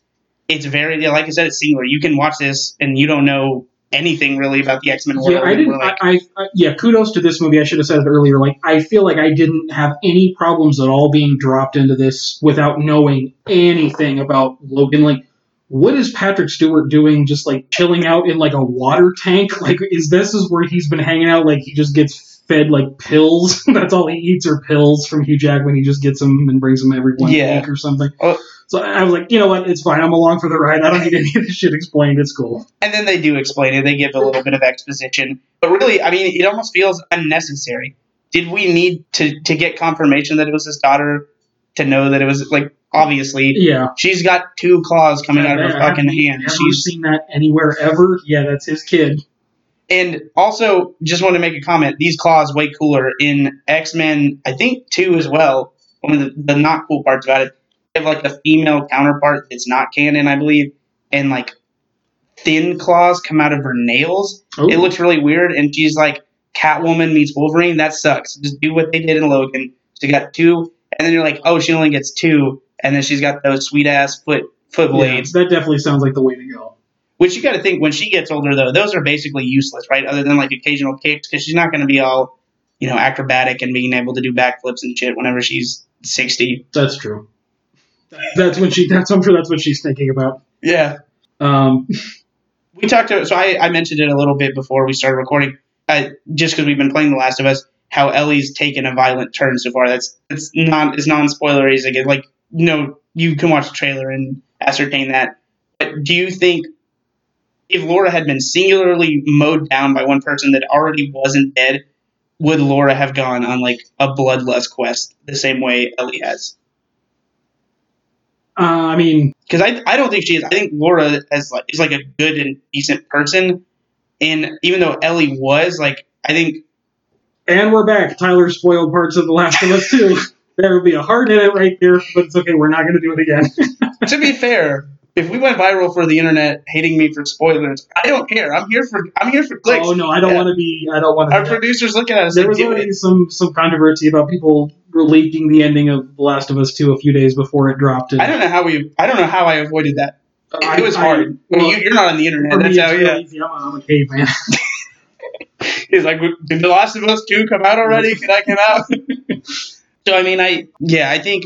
it's very like I said, it's singular. You can watch this and you don't know anything really about the X Men world. Yeah, I didn't. like, I, I, I yeah. Kudos to this movie. I should have said it earlier. Like, I feel like I didn't have any problems at all being dropped into this without knowing anything about Logan. Like, what is Patrick Stewart doing? Just like chilling out in like a water tank? Like, is this is where he's been hanging out? Like, he just gets fed like pills. That's all he eats are pills from Hugh Jackman. He just gets them and brings them every one Yeah. week or something. Oh. So I was like, you know what? It's fine. I'm along for the ride. I don't need any of this shit explained. It's cool. and then they do explain it. They give a little bit of exposition, but really, I mean, it almost feels unnecessary. Did we need to to get confirmation that it was his daughter to know that it was like obviously Yeah. she's got two claws coming out of her Have fucking hand. Ever She's seen that anywhere ever? Yeah, that's his kid. And also, just want to make a comment. These claws way cooler in X Men. I think two as well. One of the, the not cool parts about it, they have like a female counterpart that's not canon, I believe, and like thin claws come out of her nails. It looks really weird, and she's like Catwoman meets Wolverine. That sucks. Just do what they did in Logan. She got two, and then you're like, oh, she only gets two, and then she's got those sweet ass foot foot Yeah, blades. that definitely sounds like the way to go. Which you got to think when she gets older, though, those are basically useless, right? Other than like occasional kicks, because she's not going to be all, you know, acrobatic and being able to do backflips and shit whenever she's sixty. That's true. That's what she. That's I'm sure that's what she's thinking about. Yeah, Um, we talked to. So I, I mentioned it a little bit before we started recording, uh, just because we've been playing The Last of Us. How Ellie's taken a violent turn so far. That's it's non it's non spoilery. Again, like you know, you can watch the trailer and ascertain that. But do you think if Laura had been singularly mowed down by one person that already wasn't dead, would Laura have gone on like a bloodlust quest the same way Ellie has? uh, I mean, Because I, I don't think she is. I think Laura has like is like a good and decent person, and even though Ellie was like, I think and we're back. Tyler spoiled parts of The Last of Us too. there would be a heart in it right there, but it's okay. We're not going to do it again. to be fair, if we went viral for the internet hating me for spoilers, I don't care. I'm here for I'm here for clicks. Oh no, I don't Yeah. want to be. I don't want to. Our producers looking at us There like, was already it. some some controversy about people leaking the ending of The Last of Us Two a few days before it dropped. And I don't know how we. I don't know how I avoided that. I- it was I- hard. I mean, well, you, you're not on the internet. That's how. Yeah. easy. I'm a, I'm a caveman. He's like, did The Last of Us 2 come out already? Can I come out? so, I mean, I, yeah, I think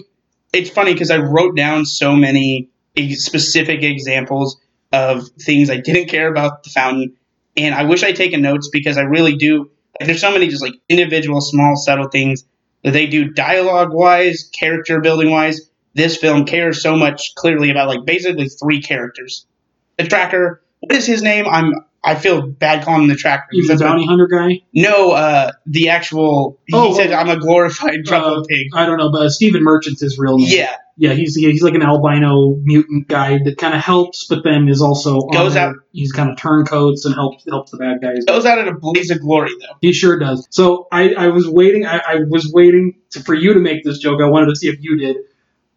it's funny because I wrote down so many specific examples of things I didn't care about the fountain. And I wish I'd taken notes because I really do. Like, there's so many just like individual, small, subtle things that they do dialogue wise, character building wise. This film cares so much clearly about like basically three characters. The tracker, what is his name? I'm I feel bad calling him the tracker. He's the bounty hunter guy. no, uh, the actual. He Oh, said. "I'm a glorified truffle Uh, pig." I don't know, but Stephen Merchant's his real name. Yeah, yeah. He's he's like an albino mutant guy that kind of helps, but then is also Goes out- He's kind of turncoats and helps helps the bad guys. goes out in a blaze of glory, though. He sure does. So I, I was waiting. I, I was waiting to, for you to make this joke. I wanted to see if you did.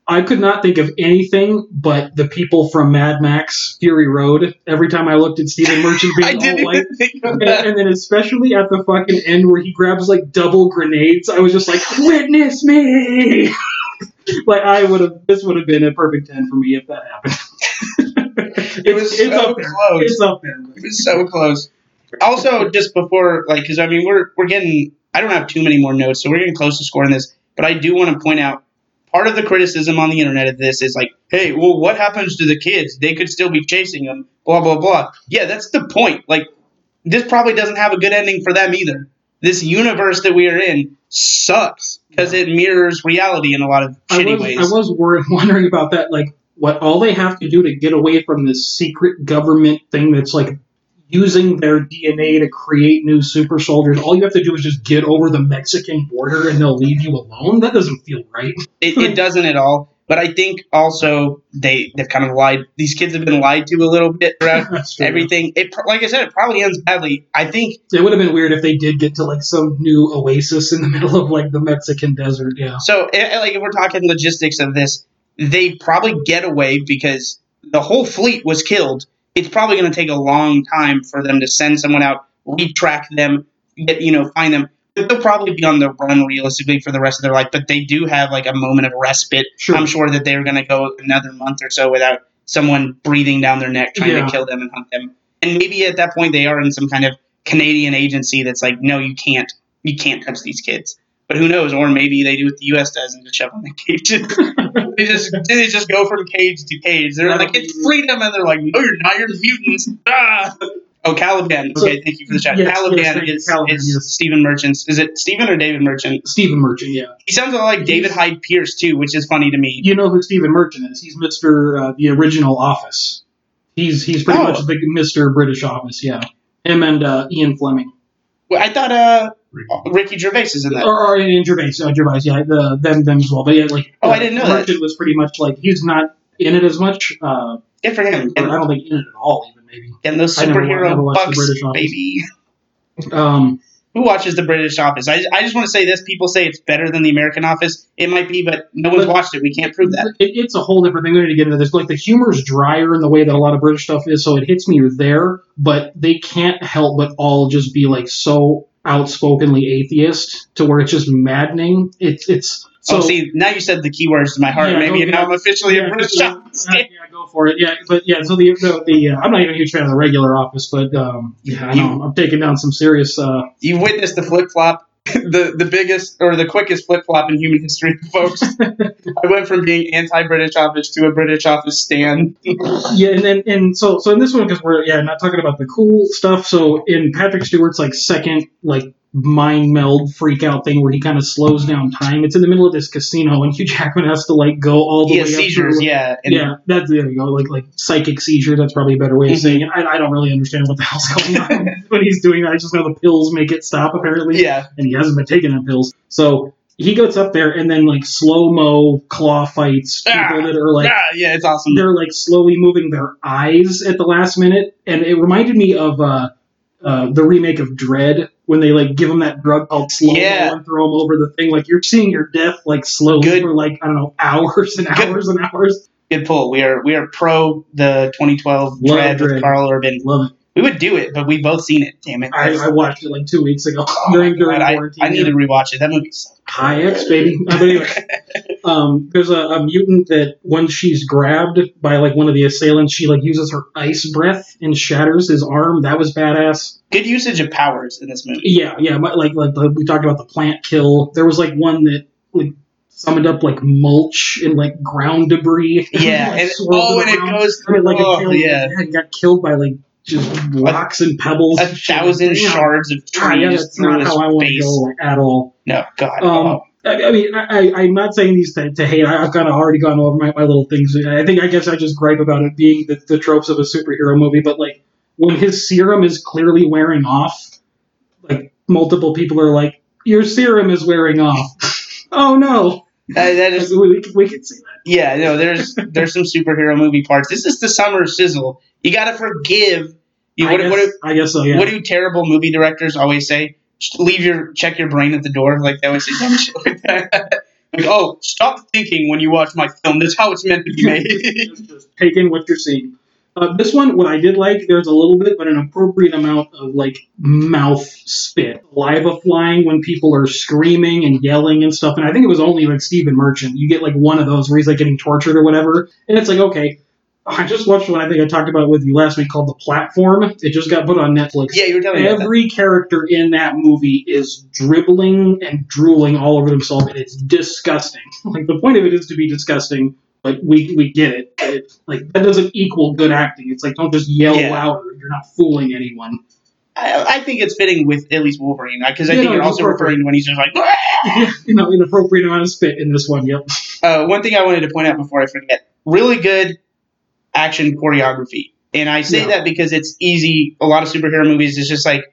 I could not think of anything but the people from Mad Max Fury Road. Every time I looked at Stephen Merchant being all didn't white, even think of and, that. and then especially at the fucking end where he grabs like double grenades, I was just like, "Witness me!" like I would have. This would have been a perfect ten for me if that happened. It was it's, it's so up there. close. It's up there. It was so close. Also, just before, like, because I mean, we're we're getting. I don't have too many more notes, so we're getting close to scoring this. But I do want to point out part of the criticism on the internet of this is like, hey, well, what happens to the kids? They could still be chasing them. Blah blah blah. Yeah, that's the point. Like, this probably doesn't have a good ending for them either. This universe that we are in sucks because it mirrors reality in a lot of I shitty was, ways. I was worried, wondering about that. Like, what all they have to do to get away from this secret government thing that's like using their DNA to create new super soldiers. All you have to do is just get over the Mexican border, and they'll leave you alone. That doesn't feel right. It, it doesn't at all. But I think also they they've kind of lied. These kids have been lied to a little bit throughout everything. It like I said, it probably ends badly. I think It would have been weird if they did get to like some new oasis in the middle of like the Mexican desert. Yeah. so. eh, eh, Like if we're talking logistics of this, they probably get away because the whole fleet was killed. It's probably going to take a long time for them to send someone out, retrack them, get you know, find them. They'll probably be on the run realistically for the rest of their life. But they do have like a moment of respite Sure. I'm sure that they're going to go another month or so without someone breathing down their neck trying Yeah. to kill them and hunt them. And maybe at that point they are in some kind of Canadian agency that's like, no, you can't, you can't touch these kids. But who knows? Or maybe they do what the U.S. does and just shove them in cages. they just they just go from cage to cage. They're like, it's freedom, and they're like, no, you're not. You're mutants. Ah! Oh, Caliban. So- Okay, thank you for the chat. Yes, Caliban yes, is, Caliban, is yes. Stephen Merchant's. Is it Stephen or David Merchant? Stephen Merchant. Yeah. He sounds a lot like David Hyde Pierce too, which is funny to me. You know who Stephen Merchant is? He's Mister uh, the original Office. He's he's pretty Oh. much the Mister British Office. Yeah. Him and uh, Ian Fleming. Well, I thought uh, Ricky Gervais is in that. or, or in Gervais, uh, Gervais, yeah, the, them, them as well. But yeah, like Oh, I uh, didn't know that. Merchant was pretty much like he's not in it as much. Uh, Good for him. I don't think in it at all. And those superhero bucks, baby. Um, Who watches the British Office? I, I just want to say this. People say it's better than the American Office. It might be, but no one's But- watched it. We can't prove that. it, it's a whole different thing. We need to get into this. Like the humor's drier in the way that a lot of British stuff is, so it hits me there. But they can't help but all just be like so outspokenly atheist to where it's just maddening. It's it's so. oh, see, now you said the keywords to my heart. Yeah, Maybe okay. now I'm officially yeah, a British yeah, Office. yeah, go for it. Yeah, but yeah, so the the, the uh, I'm not even a huge fan of the regular Office, but um, yeah, I You- know I'm taking down some serious. Uh, You've witnessed the flip flop. The, the biggest or the quickest flip flop in human history, folks. I went from being anti British Office to a British Office stan. yeah, and then and so so in this one because we're yeah not talking about the cool stuff. So in Patrick Stewart's like second like mind meld freak out thing where he kind of slows down time. It's in the middle of this casino and Hugh Jackman has to like go all the He way seizures, yeah. Yeah, that's there you go. Like like psychic seizure. That's probably a better way of saying it. I, I don't really understand what the hell's going on when he's doing that. I just know the pills make it stop apparently. Yeah. and he hasn't been taking them pills. So he gets up there and then like slow mo claw fights people Ah, that are like ah, yeah, it's awesome. they're like slowly moving their eyes at the last minute, and it reminded me of uh, uh, the remake of Dredd when they like give him that drug called slow Yeah. and throw him over the thing. Like you're seeing your death like slowly Good. for like I don't know hours and Good. hours and hours. Good pull. We are we are pro the 2012 Love Dredd with Karl Urban. Love it. We would do it, but we both seen it. Damn it! I, I watched it like two weeks ago Oh during during God, I, quarantine. I need to rewatch it. That movie's High X, baby. But anyway, um, there's a, a mutant that when she's grabbed by like one of the assailants, she like uses her ice breath and shatters his arm. That was badass. good usage of powers in this movie. Yeah, yeah. Like like the, we talked about the plant kill. There was like one that like summoned up like mulch and like ground debris. Yeah, Like, and oh, and it goes through. like oh, yeah, got killed by like just rocks and pebbles. a and thousand shards of Ah, tree yeah, just that's through not his I want to face. at all. No, God. Um, oh. I, I mean, I, I, I'm not saying these to, to hate. I, I've kind of already gone over my, my little things. I think I guess I just gripe about it being the, the tropes of a superhero movie. But like when his serum is clearly wearing off, like multiple people are like, "Your serum is wearing off." oh no! That- that is we, we, could see that. Yeah, no, there's there's some superhero movie parts. This is the summer sizzle. You got to forgive. You, I, what, guess, what, do- I guess so. Yeah. what do terrible movie directors always say? Just leave your check your brain at the door. Like they always say dumb shit like that. like, oh, stop thinking when you watch my film. That's how it's meant to be made. just, just take in what you're seeing. Uh, this one, what I did like, there's a little bit, but an appropriate amount of like mouth spit, saliva flying when people are screaming and yelling and stuff. And I think it was only like Stephen Merchant. You get like one of those where he's like getting tortured or whatever, and it's like okay. I just watched one I think I talked about with you last week called The Platform. It just got put on Netflix. yeah, you were telling me. Every character in that movie is dribbling and drooling all over themselves, and it's disgusting. Like the point of it is to be disgusting, but we we get it. It- like that doesn't equal good acting. It's like don't just yell Yeah. louder. You're not fooling anyone. I, I think it's fitting with at least Wolverine because I Yeah, think no, you're also referring to when he's just like. "Ah!" you know, inappropriate amount of spit in this one. Yep. Uh, one thing I wanted to point out before I forget: really good action choreography, and I say Yeah. that because it's easy. A lot of superhero movies is just like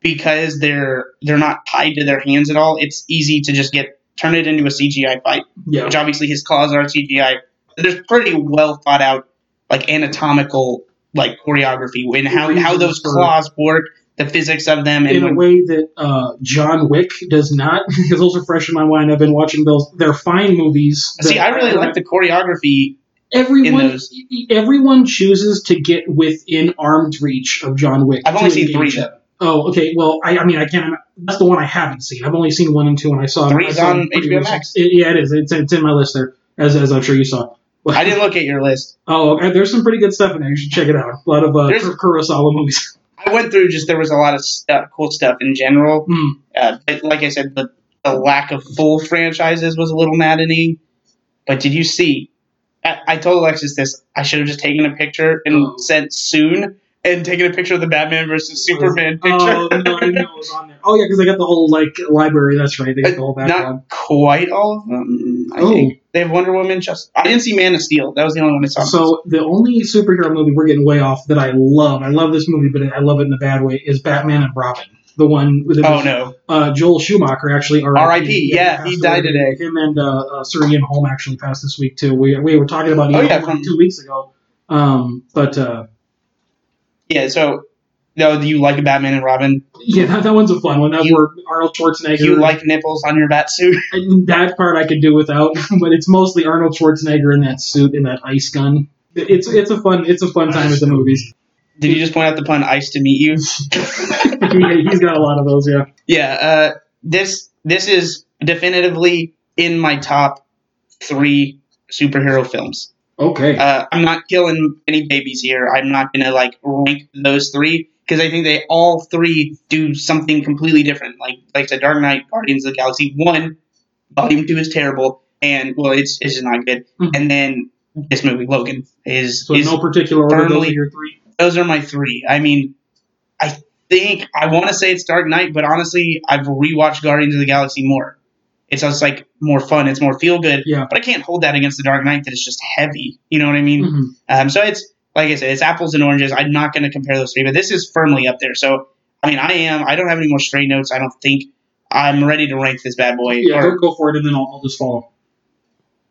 because they're they're not tied to their hands at all. It's easy to just get turn it into a CGI fight, Yeah. which obviously his claws are CGI. There's pretty well thought out like anatomical like choreography in how how those claws work, the physics of them, and In a when, way that uh, John Wick does not, because those are fresh in my mind. I've been watching those. They're fine movies. see, I really like the choreography. everyone everyone chooses to get within arm's reach of John Wick. I've only seen three though. Oh, okay. Well, I, I mean, I can't. That's the one I haven't seen. I've only seen one and two, and I saw. Three's I saw on HBO. Max. It- yeah, it is. It's, it's in my list there, as as I'm sure you saw. I didn't look at your list. Oh, okay. There's some pretty good stuff in there. You should check it out. A lot of uh, Kur- Kurosawa movies. I went through just there was a lot of stuff, cool stuff in general. Mm. Uh, but like I said, the, the lack of full franchises was a little maddening. But did you see? I, I told Alexis this. I should have just taken a picture and Oh. sent soon and taking a picture of the Batman versus Superman picture. Oh no, I know was on there. Oh yeah, because they got the whole like library. That's right. They got the whole background. Not quite all of them. I Oh. think they have Wonder Woman. Just I didn't see Man of Steel. That was the only one I saw. So the only superhero movie we're getting way off that I love, I love this movie, but I love it in a bad way, is Batman and Robin. The one with oh no, uh, Joel Schumacher actually R.I.P., yeah, he died away. today. Him and uh, uh, Sir Ian Holm actually passed this week too. We, we were talking about Ian Oh, yeah, from- two weeks ago. Um, but uh, yeah. So no, do you like Batman and Robin? yeah, that, that one's a fun one. That You- were Arnold Schwarzenegger. You like nipples on your bat suit? that part I could do without, but it's mostly Arnold Schwarzenegger in that suit and that ice gun. It's it's a fun it's a fun time at the movies. Did you just point out the pun "ice to meet you"? he, he's got a lot of those, yeah. Yeah, uh, this this is definitively in my top three superhero films. Okay. Uh, I'm not killing any babies here. I'm not gonna like rank those three because I think they all three do something completely different. Like like I said, Dark Knight, Guardians of the Galaxy one, Volume two is terrible, and well, it's it's just not good. Mhm. And then this movie, Logan, is so is no particular order. Those are your three. those are my three. I mean, I think I want to say it's Dark Knight, but honestly, I've rewatched Guardians of the Galaxy more. It's just like more fun. It's more feel good. Yeah. But I can't hold that against the Dark Knight that it's just heavy. You know what I mean? Mhm. Um, so it's like I said, it's apples and oranges. I'm not going to compare those three, but this is firmly up there. So I mean, I am. I don't have any more stray notes. I don't think I'm ready to rank this bad boy. Yeah, Or- go, for it, and then I'll, I'll just follow.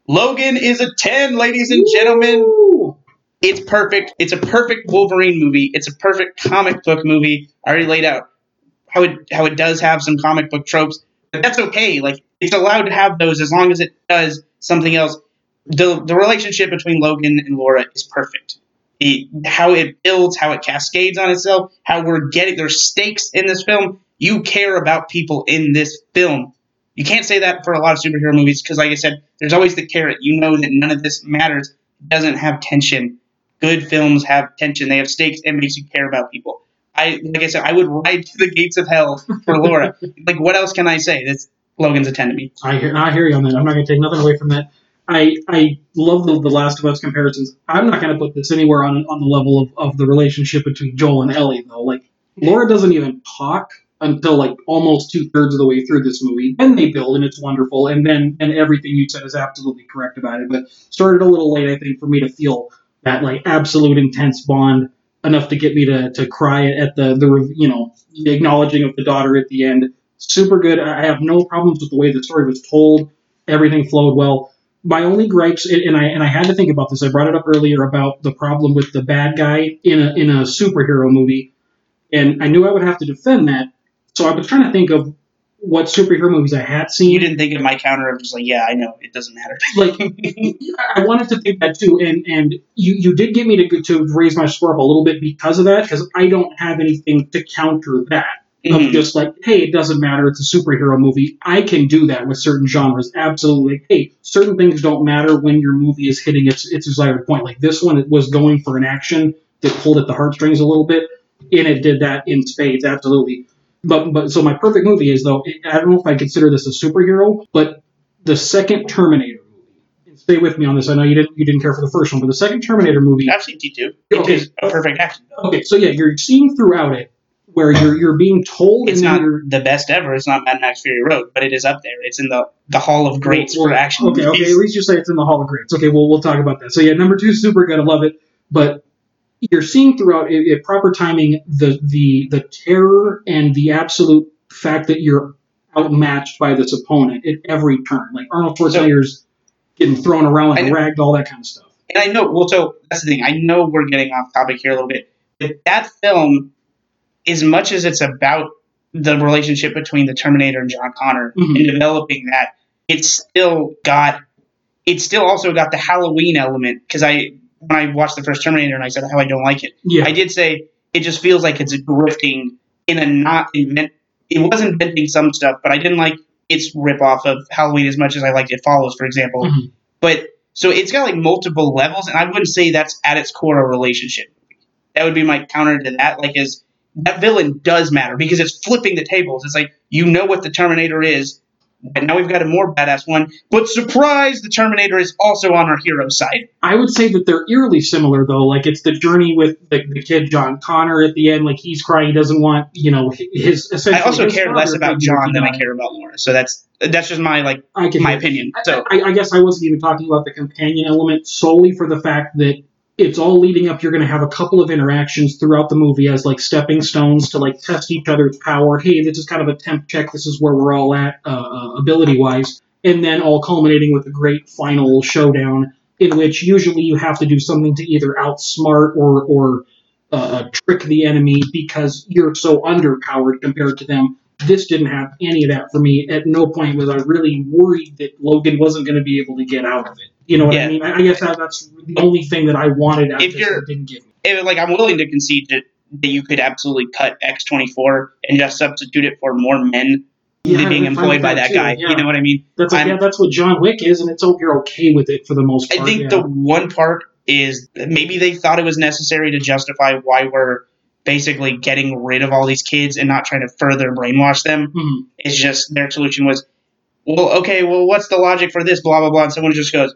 Logan is a ten, ladies and gentlemen. It's perfect. It's a perfect Wolverine movie. It's a perfect comic book movie. I already laid out how it how it does have some comic book tropes, but that's okay. Like it's allowed to have those as long as it does something else. the the relationship between Logan and Laura is perfect. It, how it builds, how it cascades on itself, how we're getting there's stakes in this film. You care about people in this film. You can't say that for a lot of superhero movies because, like I said, there's always the carrot. You know that none of this matters. It doesn't have tension. Good films have tension. They have stakes and makes you care about people. I like I said, I would ride to the gates of hell for Laura. like, what else can I say? That's Logan's a ten to me. I hear, I hear you on that. I'm not going to take nothing away from that. I I love the, the Last of Us comparisons. I'm not going to put this anywhere on on the level of, of the relationship between Joel and Ellie though. Like Laura doesn't even talk until like almost two thirds of the way through this movie. Then they build and it's wonderful. And then and everything you said is absolutely correct about it. But started a little late, I think, for me to feel that like absolute intense bond enough to get me to, to cry at the the you know the acknowledging of the daughter at the end. Super good. I have no problems with the way the story was told. Everything flowed well my only gripes, and I and I had to think about this. I brought it up earlier about the problem with the bad guy in a in a superhero movie, and I knew I would have to defend that. So I was trying to think of what superhero movies I had seen. You didn't think of my counter of just like, yeah, I know, it doesn't matter. like I wanted to think that too, and and you you did get me to to raise my score up a little bit because of that, because I don't have anything to counter that of Mhm. just like, hey, it doesn't matter, it's a superhero movie. I can do that with certain genres. Absolutely. Hey, certain things don't matter when your movie is hitting its its desired point. Like this one, it was going for an action that pulled at the heartstrings a little bit, and it did that in spades. Absolutely. But but so my perfect movie is though I don't know if I consider this a superhero, but the second Terminator movie. Stay with me on this. I know you didn't you didn't care for the first one, but the second Terminator movie. I've seen T2. It Okay. a perfect action. Okay, so yeah, you're seeing throughout it where you're you're being told It's not the best ever. It's not Mad Max Fury Road, but it is up there. It's in the, the Hall of Greats Well, for action Okay, okay. At least you say it's in the Hall of Greats. Okay, well we'll talk about that. So yeah, number two, super good. I love it. But you're seeing throughout it, at proper timing the the the terror and the absolute fact that you're outmatched by this opponent at every turn. Like Arnold Schwarzenegger's getting thrown around like I a know- rag doll, that kind of stuff. And I know, well, so that's the thing. I know we're getting off topic here a little bit. But that film, as much as it's about the relationship between the Terminator and John Connor Mhm. and developing that, it's still got, it's still also got the Halloween element. Because I, when I watched the first Terminator and I said how I don't like it, Yeah. I did say it just feels like it's grifting in a not invent. It was inventing some stuff, but I didn't like its ripoff of Halloween as much as I liked It Follows, for example. Mhm. But so it's got like multiple levels, and I wouldn't say that's at its core a relationship. That would be my counter to that. Like, is that villain does matter because it's flipping the tables. It's like you know what the Terminator is, but now we've got a more badass one. But surprise, the Terminator is also on our hero side. I would say that they're eerily similar, though. Like it's the journey with the, the kid John Connor at the end. Like he's crying, he doesn't want you know his. I also care less about John than I care about Laura. So that's that's just my like my opinion. I- So I, I guess I wasn't even talking about the companion element solely for the fact that it's all leading up. You're going to have a couple of interactions throughout the movie as like stepping stones to like test each other's power. Hey, this is kind of a temp check. This is where we're all at uh, uh, ability wise, and then all culminating with a great final showdown in which usually you have to do something to either outsmart or or uh, trick the enemy because you're so underpowered compared to them. This didn't have any of that for me. At no point was I really worried that Logan wasn't going to be able to get out of it. You know what Yeah. I mean? I, I guess that, that's the only thing that I wanted out If of this you're- that didn't give me. if, like I'm willing to concede that, that you could absolutely cut X twenty four and just substitute it for more men Yeah, being employed by that guy. yeah. You know what I mean? That's like, yeah, that's what John Wick is, and it's hope you're okay with it for the most part. I think yeah. the one part is maybe they thought it was necessary to justify why we're basically getting rid of all these kids and not trying to further brainwash them. Mhm. It's just their solution was, well, okay, well, what's the logic for this? Blah blah blah. And someone just goes,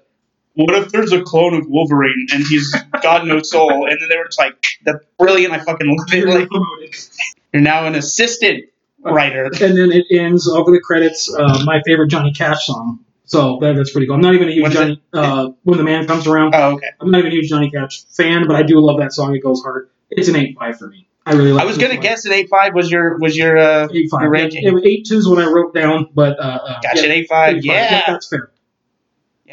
"What if there's a clone of Wolverine and he's got no soul?" And then they were just like, "That's brilliant! I fucking love it! Like, you're now an assistant writer." and then it ends over the credits. Uh, my favorite Johnny Cash song. So that, that's pretty cool. I'm not even a huge What is Johnny. Uh, when the man comes around, Oh, okay. I'm not even a huge Johnny Cash fan, but I do love that song. It goes hard. It's an eight five for me. I really like. I was gonna guess an eight five was your was your uh, eight five. your Yeah, ranking. it was eight twos when I wrote down, but uh, uh, Gotcha, yeah, eight five. eight Yeah, that's fair.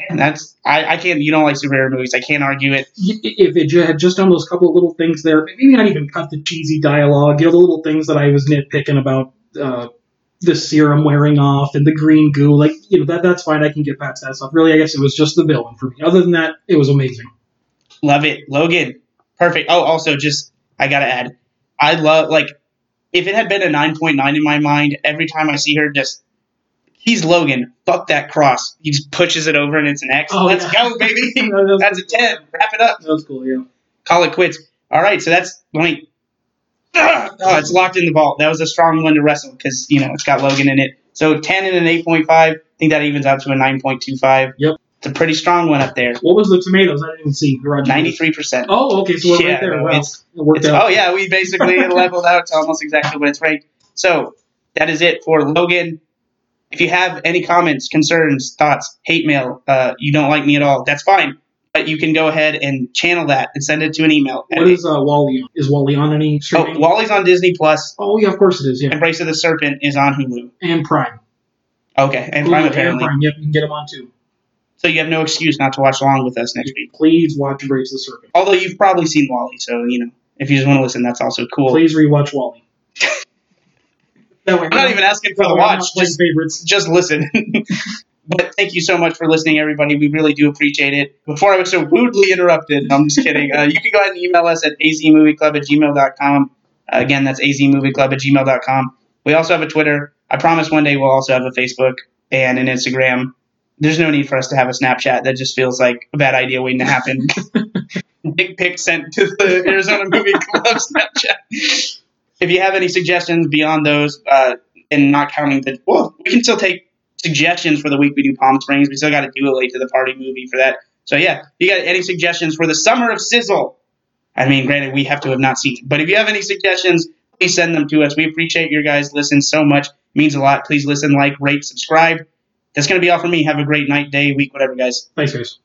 And that's I, I can't. You don't like superhero movies. I can't argue it. If it had just done those couple of little things there, maybe not even cut the cheesy dialogue, you know, the little things that I was nitpicking about. Uh, the serum wearing off and the green goo. Like you know that that's fine. I can get past that stuff. Really, I guess it was just the villain for me. Other than that, it was amazing. Love it. Logan. Perfect. Oh, also, just, I gotta add, I love, like, if it had been a 9.9 in my mind, every time I see her, just, he's Logan. Fuck that cross. He just pushes it over and it's an X. Oh, Let's yeah. go, baby. That was- That's a 10. Wrap it up. That was cool. Yeah. Call it quits. All right, so that's, let me, ah! oh, it's locked in the vault. That was a strong one to wrestle because, you know, it's got Logan in it. So 10 and an 8.5. I think that evens out to a 9.25. Yep. It's a pretty strong one up there. What was the tomatoes? I didn't even see. Roger. 93%. Oh, okay. So we're Yeah, right there. no, Wow. it's- it worked It's, out. oh yeah, we basically leveled out to almost exactly what it's ranked. So that is it for Logan. If you have any comments, concerns, thoughts, hate mail, uh, you don't like me at all, that's fine. But you can go ahead and channel that and send it to an email. What is uh, WALL-E on? Is WALL-E on any oh. WALL-E's on Disney Plus. Oh, yeah, of course it is. Yeah, Embrace of the Serpent is on Hulu. and Prime. Okay, and Prime Hulu apparently. Prime. Yep, you can get them on too. So you have no excuse not to watch along with us next week. Please watch Embrace of the Serpent. Although you've probably seen WALL-E, so you know if you just want to listen, that's also cool. Please rewatch WALL-E. I'm not even asking for the watch. Just favorites. just listen. but thank you so much for listening, everybody. We really do appreciate it. Before I was so rudely interrupted, I'm just kidding. Uh, you can go ahead and email us at azmovieclub at gmail.com. Uh, again, that's azmovieclub at gmail.com. We also have a Twitter. I promise one day we'll also have a Facebook and an Instagram. There's no need for us to have a Snapchat. That just feels like a bad idea waiting to happen. Dick pic sent to the Arizona Movie Club Snapchat. If you have any suggestions beyond those, uh, and not counting the well, we can still take suggestions for the week we do Palm Springs. We still got to do a late to the party movie for that. So yeah, you got any suggestions for the summer of sizzle? I mean, granted, we have to have not seen it, but if you have any suggestions, please send them to us. We appreciate your guys' listen so much. It means a lot. Please listen, like, rate, subscribe. That's gonna be all for me. Have a great night, day, week, whatever, guys. Thanks, guys.